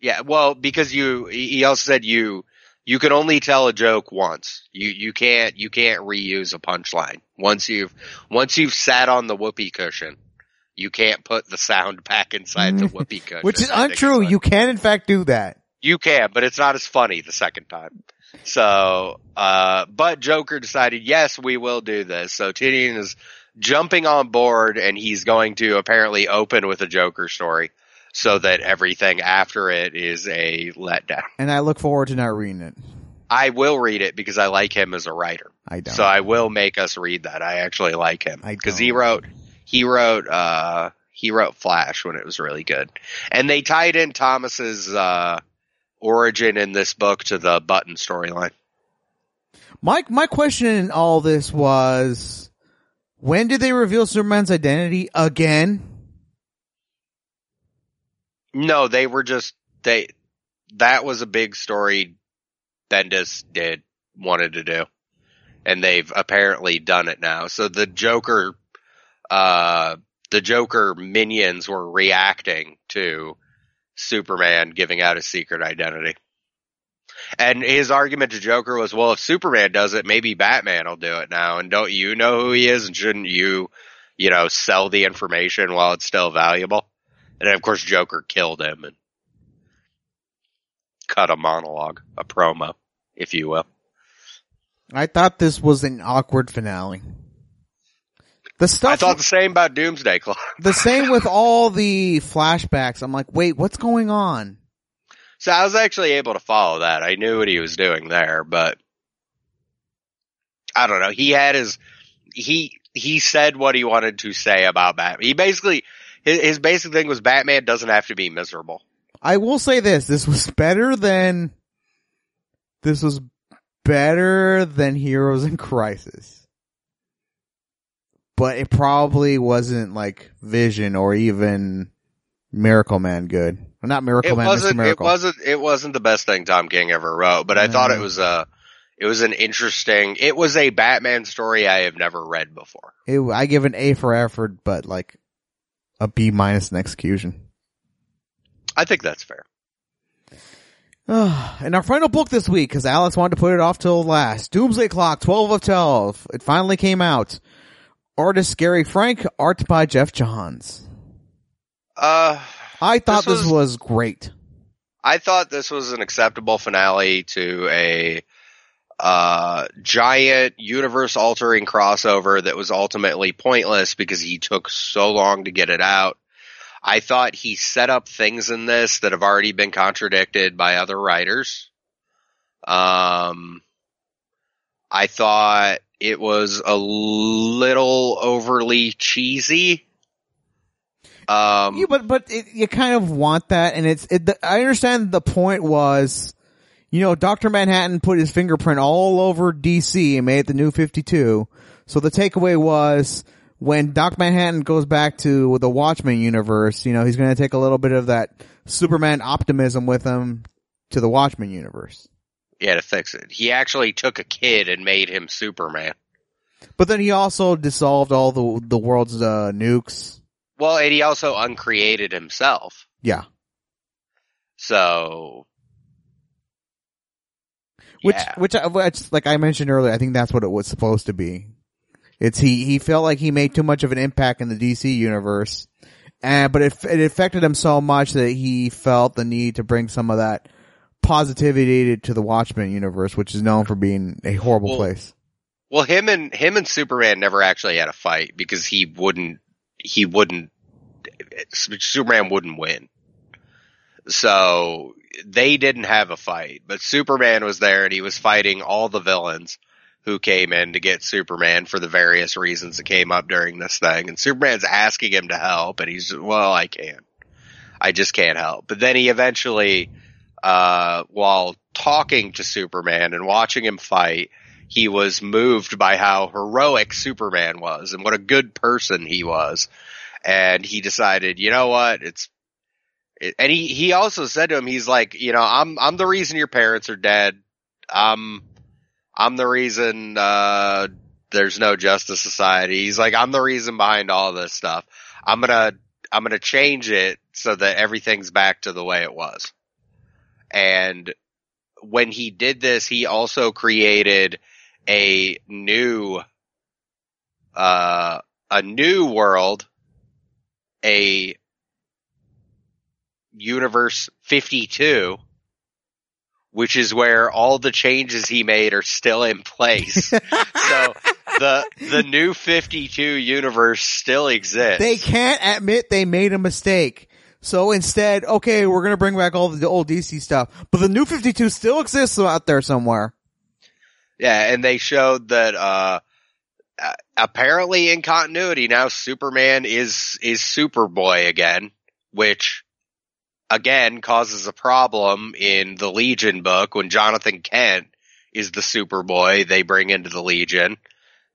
Yeah, well, because you, he also said you, you can only tell a joke once. You, you can't, you can't reuse a punchline. Once you've, once you've sat on the whoopee cushion, you can't put the sound back inside the whoopee cushion. Which is untrue. You can in fact do that. you can, but it's not as funny the second time. So, uh, but Joker decided, yes, we will do this. So Tynion is jumping on board and he's going to apparently open with a Joker story so that everything after it is a letdown. And I look forward to not reading it. I will read it because I like him as a writer. I don't. So I will make us read that. I actually like him I because he wrote, he wrote, uh, he wrote Flash when it was really good. And they tied in Thomas's, uh, origin in this book to the button storyline. My my question in all this was, when did they reveal Superman's identity again? No, they were just, they, that was a big story Bendis did, wanted to do. And they've apparently done it now. So the Joker, uh, the Joker minions were reacting to Superman giving out his secret identity. And his argument to Joker was, well, if Superman does it, maybe Batman will do it now. And don't you know who he is? And shouldn't you, you know, sell the information while it's still valuable? And then, of course, Joker killed him and cut a monologue, a promo, if you will. I thought this was an awkward finale. The stuff, I thought the same about Doomsday Clock. the same with all the flashbacks. I'm like, wait, what's going on? So I was actually able to follow that. I knew what he was doing there, but I don't know. He had his, he, he said what he wanted to say about Batman. He basically, his, his basic thing was Batman doesn't have to be miserable. I will say this: this was better than this was better than Heroes in Crisis, but it probably wasn't like Vision or even Miracle Man good. Well, not Miracle It Man, wasn't, it Miracle. wasn't, it wasn't the best thing Tom King ever wrote, but I thought it was a, it was an interesting, it was a Batman story I have never read before. It- I give an A for effort, but like a B minus in execution. I think that's fair. [sighs] and our final book this week, because Alex wanted to put it off till last. Doomsday Clock, 12 of 12. It finally came out. Artist Gary Frank, art by Geoff Johns. Uh, I thought This this was- was great. I thought this was an acceptable finale to a uh, giant universe altering crossover that was ultimately pointless because he took so long to get it out. I thought he set up things in this that have already been contradicted by other writers. Um, I thought it was a little overly cheesy. Um, Yeah, but but it, you kind of want that, and it's. It, the, I understand the point was, you know, Doctor Manhattan put his fingerprint all over DC and made it the New Fifty Two. So the takeaway was when Doc Manhattan goes back to the Watchmen universe, you know, he's going to take a little bit of that Superman optimism with him to the Watchmen universe. Yeah, to fix it. He actually took a kid and made him Superman. But then he also dissolved all the the world's uh, nukes. Well, and he also uncreated himself. Yeah, So, which yeah. which, I- which like I mentioned earlier, I think that's what it was supposed to be. It's he he felt like he made too much of an impact in the DC universe, and but it it affected him so much that he felt the need to bring some of that positivity to the Watchmen universe, which is known for being a horrible Well, place. well, him and him and Superman never actually had a fight because he wouldn't. He wouldn't. Superman wouldn't win. So they didn't have a fight, but Superman was there and he was fighting all the villains who came in to get Superman for the various reasons that came up during this thing. And Superman's asking him to help and he's, well, I can't. I just can't help. But then he eventually, uh, while talking to Superman and watching him fight, he was moved by how heroic Superman was and what a good person he was. And he decided, you know what? It's, It- And he, he also said to him, he's like, you know, I'm, I'm the reason your parents are dead. I'm, I'm the reason, uh, there's no justice society. He's like, I'm the reason behind all this stuff. I'm gonna, I'm gonna change it so that everything's back to the way it was. And when he did this, he also created a new, uh, a new world, a universe 52, which is where all the changes he made are still in place. [laughs] so the, the new 52 universe still exists. they can't admit they made a mistake. So instead, okay, we're gonna bring back all the old DC stuff, but the new 52 still exists out there somewhere. Yeah, and they showed that uh uh, apparently in continuity now Superman is is Superboy again, which again causes a problem in the Legion book when Jonathan Kent is the Superboy they bring into the Legion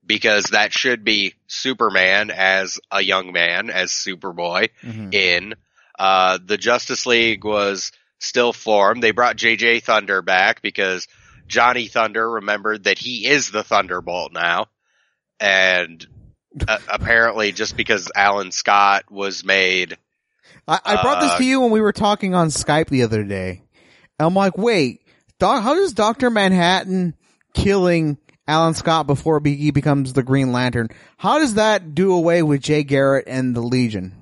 because that should be Superman as a young man as Superboy in. Uh, the Justice League was still formed. They brought JJ Thunder back because Johnny Thunder remembered that he is the Thunderbolt now. And uh, apparently just because Alan Scott was made, I, I brought this Uh, to you when we were talking on Skype the other day. I'm like, wait, doc, how does Doctor Manhattan killing Alan Scott before be- he becomes the Green Lantern? How does that do away with Jay Garrick and the Legion?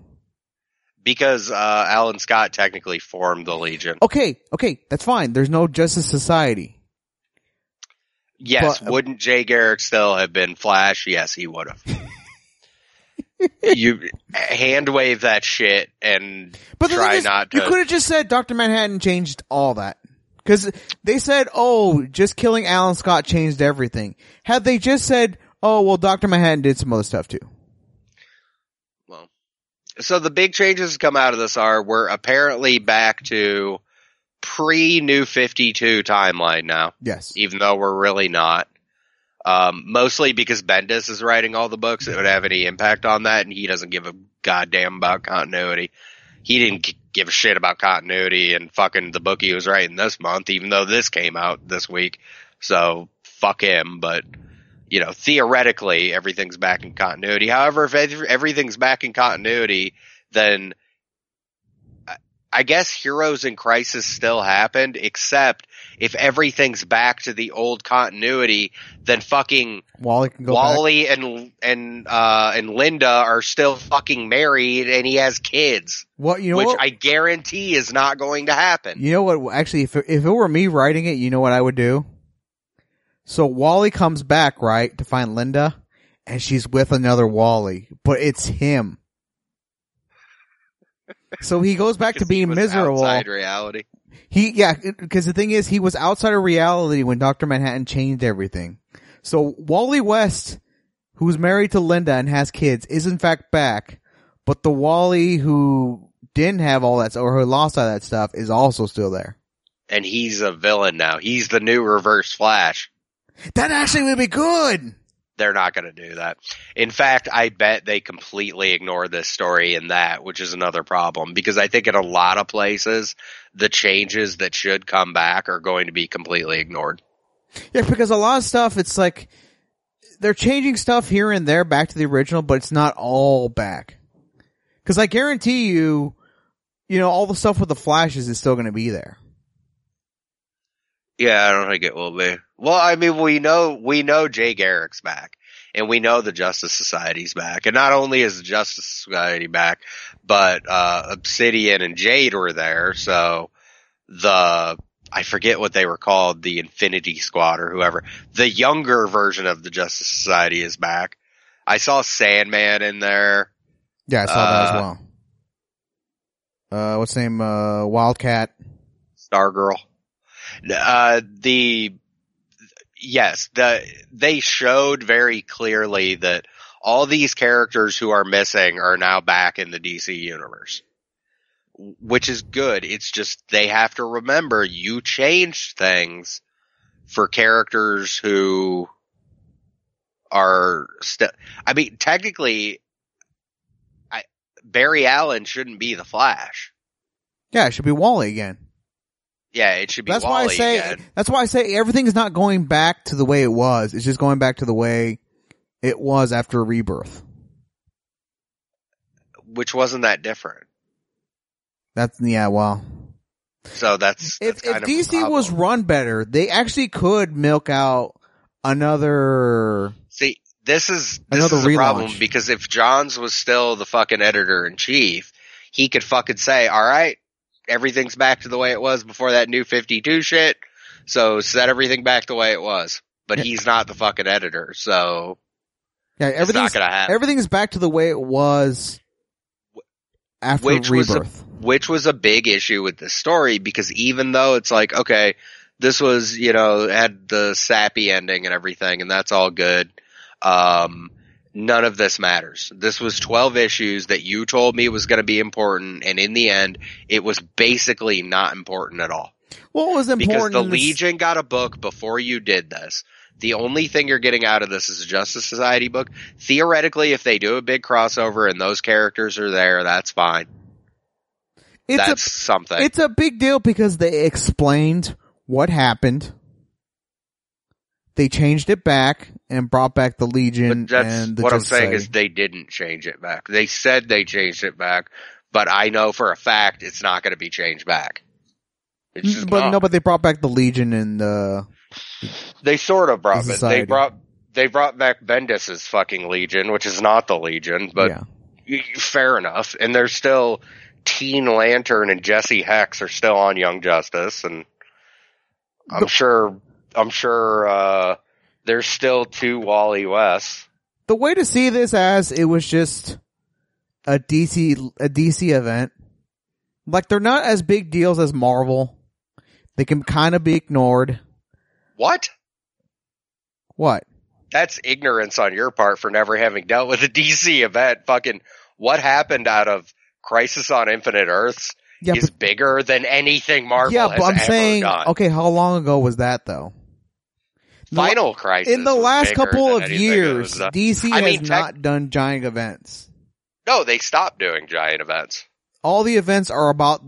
Because uh, Alan Scott technically formed the Legion. Okay, okay, that's fine. There's no Justice Society. Yes, but- wouldn't Jay Garrick still have been Flash? Yes, he would have. [laughs] you hand wave that shit and But try is, not you could have just said Doctor Manhattan changed all that. Cause they said, oh, just killing Alan Scott changed everything. Had they just said, oh, well, Doctor Manhattan did some other stuff too. So the big changes that come out of this are we're apparently back to pre New 52 timeline now, Yes. even though we're really not. Um, mostly because Bendis is writing all the books, it would have any impact on that, and he doesn't give a goddamn about continuity. He didn't give a shit about continuity and fucking the book he was writing this month, even though this came out this week. So fuck him, but you know, theoretically everything's back in continuity. However, if everything's back in continuity, then I- guess Heroes in Crisis still happened, except if everything's back to the old continuity, then fucking Wally can go back. And and uh and Linda are still fucking married and he has kids, What, you know which what? I guarantee is not going to happen. You know what? Actually, if if it were me writing it, you know what I would do? So Wally comes back, right, to find Linda, and she's with another Wally, but it's him. So he goes back to [laughs] being miserable. outside reality. He, yeah, because the thing is, he was outside of reality when Dr. Manhattan changed everything. So Wally West, who's married to Linda and has kids, is in fact back, but the Wally who didn't have all that, or who lost all that stuff, is also still there. And he's a villain now. He's the new Reverse Flash. That actually would be good. They're not going to do that. In fact, I bet they completely ignore this story and that, which is another problem because I think in a lot of places, the changes that should come back are going to be completely ignored. Yeah, because a lot of stuff, it's like, they're changing stuff here and there back to the original, but it's not all back. Cause I guarantee you, you know, all the stuff with the flashes is still gonna be there. Yeah, I don't think it will be. Well, I mean, we know, we know Jay Garrick's back and we know the Justice Society's back. And not only is the Justice Society back, but, uh, Obsidian and Jade were there. So the, I forget what they were called, the Infinity Squad or whoever. The younger version of the Justice Society is back. I saw Sandman in there. Yeah, I saw that as Uh, well. Uh, what's the name? Uh, Wildcat. Stargirl. Uh, the, yes, the, they showed very clearly that all these characters who are missing are now back in the DC universe. Which is good. It's just they have to remember you changed things for characters who are still, I mean, technically, Barry Allen shouldn't be the Flash. Yeah, it should be Wally again. Yeah, it should be That's Wally why I say again. that's why I say everything is not going back to the way it was. It's just going back to the way it was after rebirth. which wasn't that different. That's yeah, well. So that's, If that's if kind of a DC was run better, they actually could milk out another see this is this Another is the problem because if Johns was still the fucking editor in chief, he could fucking say, "All right, everything's back to the way it was before that new Fifty Two shit." So set everything back the way it was. But he's not the fucking editor, so yeah, everything's gonna happen. everything is back to the way it was after Which was a- rebirth. which was a big issue with the story because even though it's like, okay, this was, you know, had the sappy ending and everything and that's all good. Um, none of this matters. This was 12 issues that you told me was going to be important and in the end, it was basically not important at all. what was important? Because the Legion got a book before you did this. The only thing you're getting out of this is a Justice Society book. Theoretically, if they do a big crossover and those characters are there, that's fine. it's that's a something. it's a big deal because they explained what happened. They changed it back and brought back the Legion But that's and the what I'm Justice saying is they didn't change it back. They said they changed it back, but I know for a fact it's not going to be changed back. It's just but not. no, but they brought back the Legion and the they sort of brought The it. They brought they brought back Bendis's fucking Legion, which is not the Legion, but yeah. fair enough. And they're still Teen Lantern and Jesse Hex are still on Young Justice, and I'm The- sure I'm sure uh, there's still two Wally West. The way to see this as it was just a DC a DC event. Like they're not as big deals as Marvel. They can kind of be ignored. What? What? that's ignorance on your part for never having dealt with a DC event. Fucking what happened out of Crisis on Infinite Earths Yeah, is but, bigger than anything Marvel yeah, has but I'm ever saying, done. okay, how long ago was that though? The- Final Crisis in the last couple of years, done. Uh, DC I has mean, tech- not done giant events. No, they stopped doing giant events. All the events are about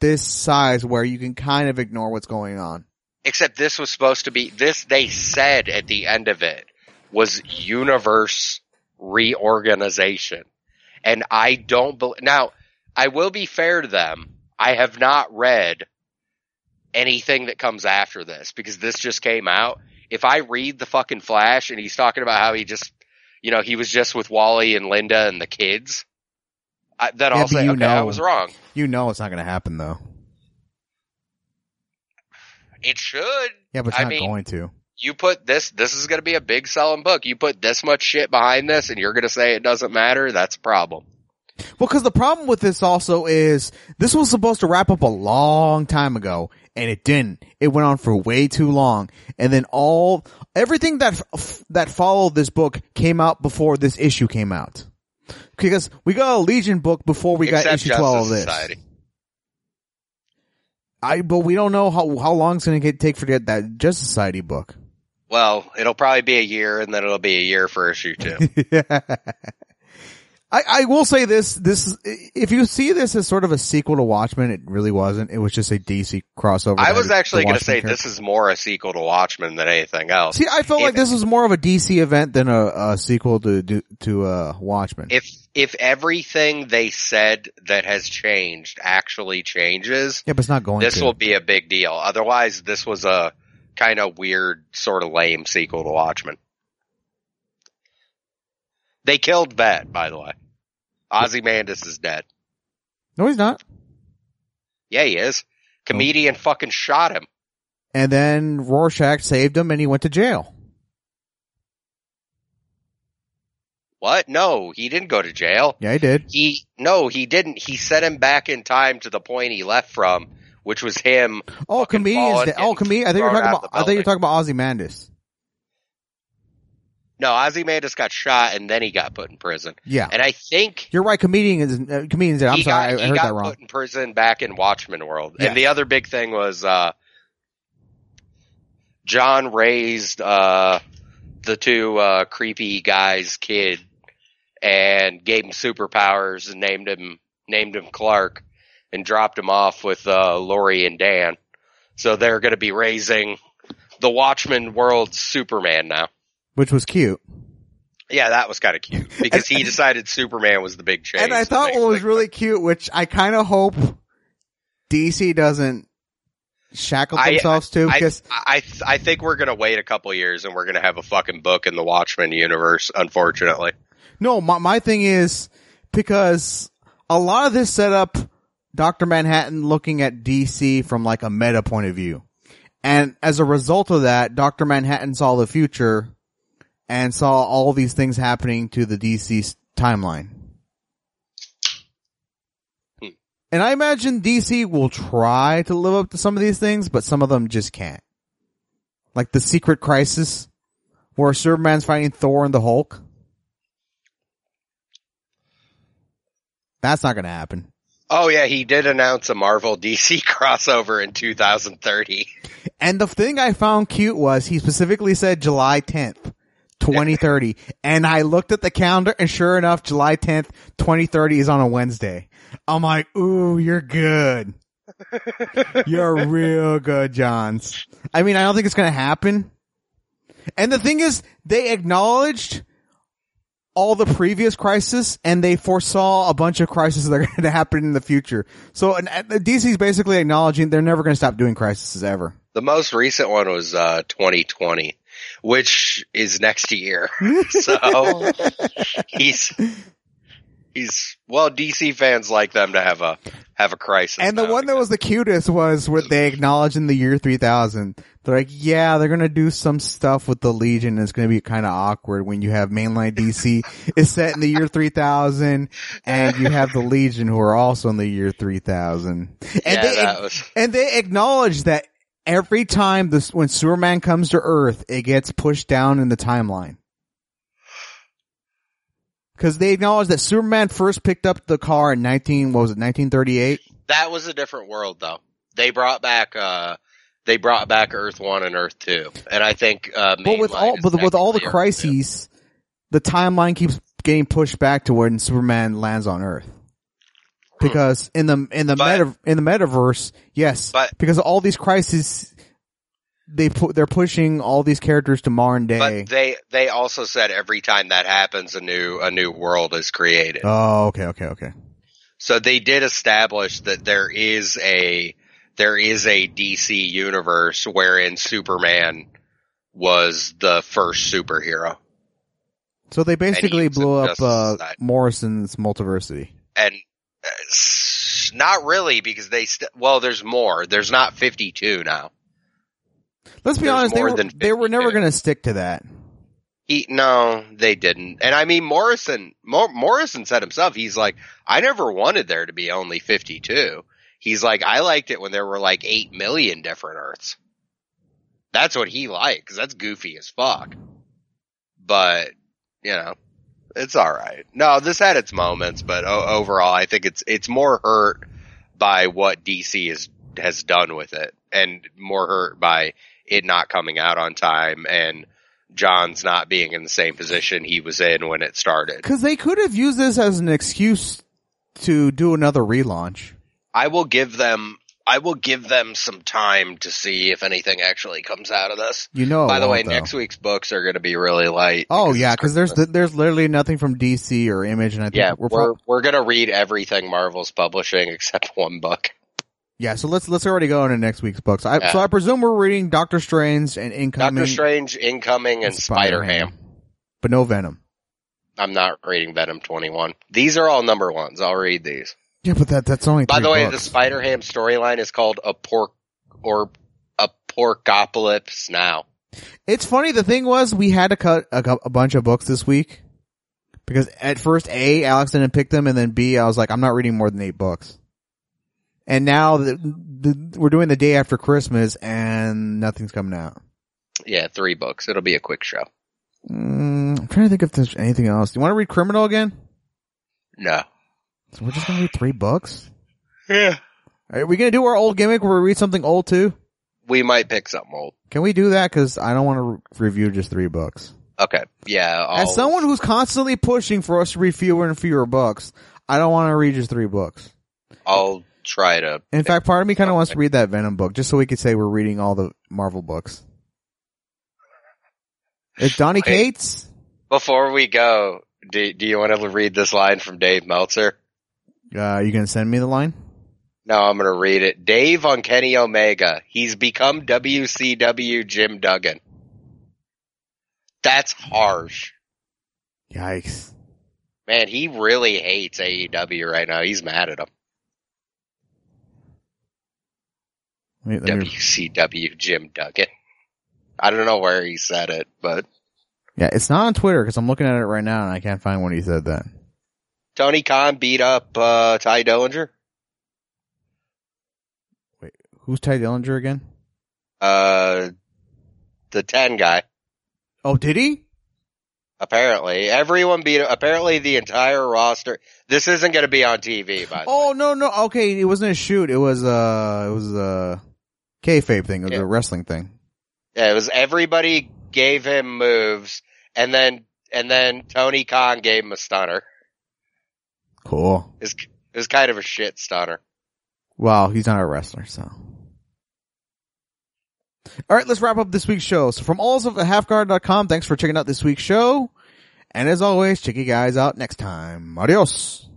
this size where you can kind of ignore what's going on. Except this was supposed to be this. They said at the end of it was universe reorganization, and I don't believe. Now, I will be fair to them. I have not read anything that comes after this because this just came out. If I read the fucking Flash and he's talking about how he just, you know, he was just with Wally and Linda and the kids, I, then Yeah, I'll say, you okay, I was wrong. You know it's not going to happen though. It should. Yeah, but it's I not mean, going to. you put this, this is going to be a big selling book. You put this much shit behind this and you're going to say it doesn't matter. That's a problem. Well, because the problem with this also is this was supposed to wrap up a long time ago, and it didn't. It went on for way too long, and then all everything that f- that followed this book came out before this issue came out. Because we got a Legion book before we got issue Justice twelve of this. Society. I but we don't know how how long it's going to take for that, that Justice Society book. Well, it'll probably be a year and then it'll be a year for issue two. [laughs] I, I will say this, this, if you see this as sort of a sequel to Watchmen, it really wasn't. It was just a DC crossover. I was actually going to say character. this is more a sequel to Watchmen than anything else. See, I felt If- like this was more of a DC event than a, a sequel to to, to uh, Watchmen. If, if everything they said that has changed actually changes, yeah, but it's not going this to. will be a big deal. Otherwise, this was a kind of weird, sort of lame sequel to Watchmen. They killed Bat, by the way. Ozymandias is dead. no, he's not. Yeah, he is. Comedian oh. fucking shot him. And then Rorschach saved him, and he went to jail. What? No, he didn't go to jail. Yeah, he did. He no, he didn't. He set him back in time to the point he left from, which was him. Oh, comedians. oh, comedian. I think you're talking about. I think you're talking about Ozymandias. No, Ozymandias got shot and then he got put in prison. Yeah, And I think you're right. Comedian is uh, comedians. I'm sorry, got, I heard that wrong. put in prison back in Watchmen world. Yes. And the other big thing was uh John raised uh the two uh creepy guys kid and gave him superpowers and named him named him Clark. and dropped him off with uh, Laurie and Dan. So they're going to be raising the Watchmen world Superman now. Which was cute. Yeah, that was kind of cute [laughs] because he decided Superman was the big change. And I thought what was really cute, which I kind of hope DC doesn't shackle I- themselves to, I, because I I think we're gonna wait a couple years and we're gonna have a fucking book in the Watchmen universe. Unfortunately, no, my my thing is because a lot of this set up Doctor Manhattan looking at DC from like a meta point of view, and as a result of that, Doctor Manhattan saw the future and saw all these things happening to the DC timeline. Hmm. And I imagine DC will try to live up to some of these things, but some of them just can't. Like the Secret Crisis, where Superman's fighting Thor and the Hulk. That's not gonna happen. oh yeah, he did announce a Marvel DC [laughs] crossover in 2030. And the thing I found cute was he specifically said July 10th, 2030. and I looked at the calendar and sure enough, July 10th, 2030 is on a Wednesday. I'm like, ooh, you're good. you're real good, Johns. I mean, I don't think it's going to happen. And the thing is, they acknowledged all the previous crises and they foresaw a bunch of crises that are [laughs] going to happen in the future. So and, and basically acknowledging they're never going to stop doing crises ever. The most recent one was uh 2020, which is next year. [laughs] so he's he's well, DC fans like them to have a have a crisis. And the one that was the cutest was where they acknowledged in the year 3000. They're like, yeah, they're going to do some stuff with the Legion. It's going to be kind of awkward when you have mainline DC is set in the year 3000 and you have the Legion who are also in the year 3000. And yeah, they, was and they acknowledge that every time this, when Superman comes to Earth, it gets pushed down in the timeline. Cause they acknowledge that Superman first picked up the car in 19, what was it, 1938? that was a different world though. They brought back uh they brought back Earth One and Earth Two, and I think uh, But with all, but with all the crises, the timeline keeps getting pushed back to when Superman lands on Earth. Because in the in the But- meta in the metaverse, yes, But- because all these crises, they put they're pushing all these characters to modern day. But they they also said every time that happens, a new a new world is created. oh, okay, okay, okay. So they did establish that there is a there is a DC universe wherein Superman was the first superhero, So they basically blew up uh, Morrison's multiversity. and not really because they st- well, there's more. There's not 52 now. Let's be There's honest, they were, they were never going to stick to that. He no, they didn't. And I mean Morrison Mor- Morrison said himself, he's like, I never wanted there to be only 52. He's like, I liked it when there were like 8 million different Earths. That's what he liked, cause that's goofy as fuck. But, you know, it's alright. No, this had its moments, but o- overall, I think it's, it's more hurt by what DC is, has done with it and more hurt by it not coming out on time and Johns not being in the same position he was in when it started. Cause they could have used this as an excuse to do another relaunch. I will give them I will give them some time to see if anything actually comes out of this. You know. By the way, though. next week's books are going to be really light. Oh yeah, because there's there's literally nothing from DC or Image, and I think yeah, we're, we're we're going to read everything Marvel's publishing [laughs] except one book. yeah. So let's let's already go into next week's books. I, Yeah. So I presume we're reading Doctor Strange and Incoming, Doctor Strange, Incoming, and Spider Ham. but no Venom. I'm not reading Venom 21. These are all number ones. I'll read these. Yeah, but that that's only. By the way, the. Spider Ham storyline is called a pork or a porkopolis now. It's funny. The thing was, we had to cut a, a bunch of books this week because at first, a Alex didn't pick them, and then b I was like, I'm not reading more than eight books. And now the, the, we're doing the day after Christmas, and nothing's coming out. Yeah, three books. It'll be a quick show. Mm, I'm trying to think if there's anything else. Do you want to read Criminal again? No. So we're just gonna read three books. Yeah. Are we gonna do our old gimmick where we read something old too? We might pick something old. Can we do that? Because I don't want to re- review just three books. Okay. Yeah. I'll, As someone who's constantly pushing for us to read fewer and fewer books, I don't want to read just three books. I'll try to. In fact, part of me kind of wants to read that Venom book just so we could say we're reading all the Marvel books. [laughs] It's Donny Wait. Cates. Before we go, do, do you want to read this line from Dave Meltzer? Uh, you gonna send me the line? No, I'm going to read it. Dave on Kenny Omega. He's become WCW Jim Duggan. That's harsh. Yikes! Man, he really hates AEW right now. He's mad at him. Let me- let me- WCW Jim Duggan. I don't know where he said it, but yeah, it's not on Twitter because I'm looking at it right now and I can't find when he said that. Tony Khan beat up uh, Tye Dillinger. Wait, who's Tye Dillinger again? Uh, the 10 guy. Oh, did he? Apparently, everyone beat. Apparently, the entire roster. This isn't going to be on TV, by the way. Oh no, no. Okay, it wasn't a shoot. It was uh, it was a kayfabe thing. It was Yeah. a wrestling thing. Yeah, it was everybody gave him moves, and then and then Tony Khan gave him a stunner. Cool. It was, it was kind of a shit stunner. Well, he's not a wrestler, so. All right, let's wrap up this week's show. So from all of us at halfguard.com, thanks for checking out this week's show. And as always, check you guys out next time. Adios.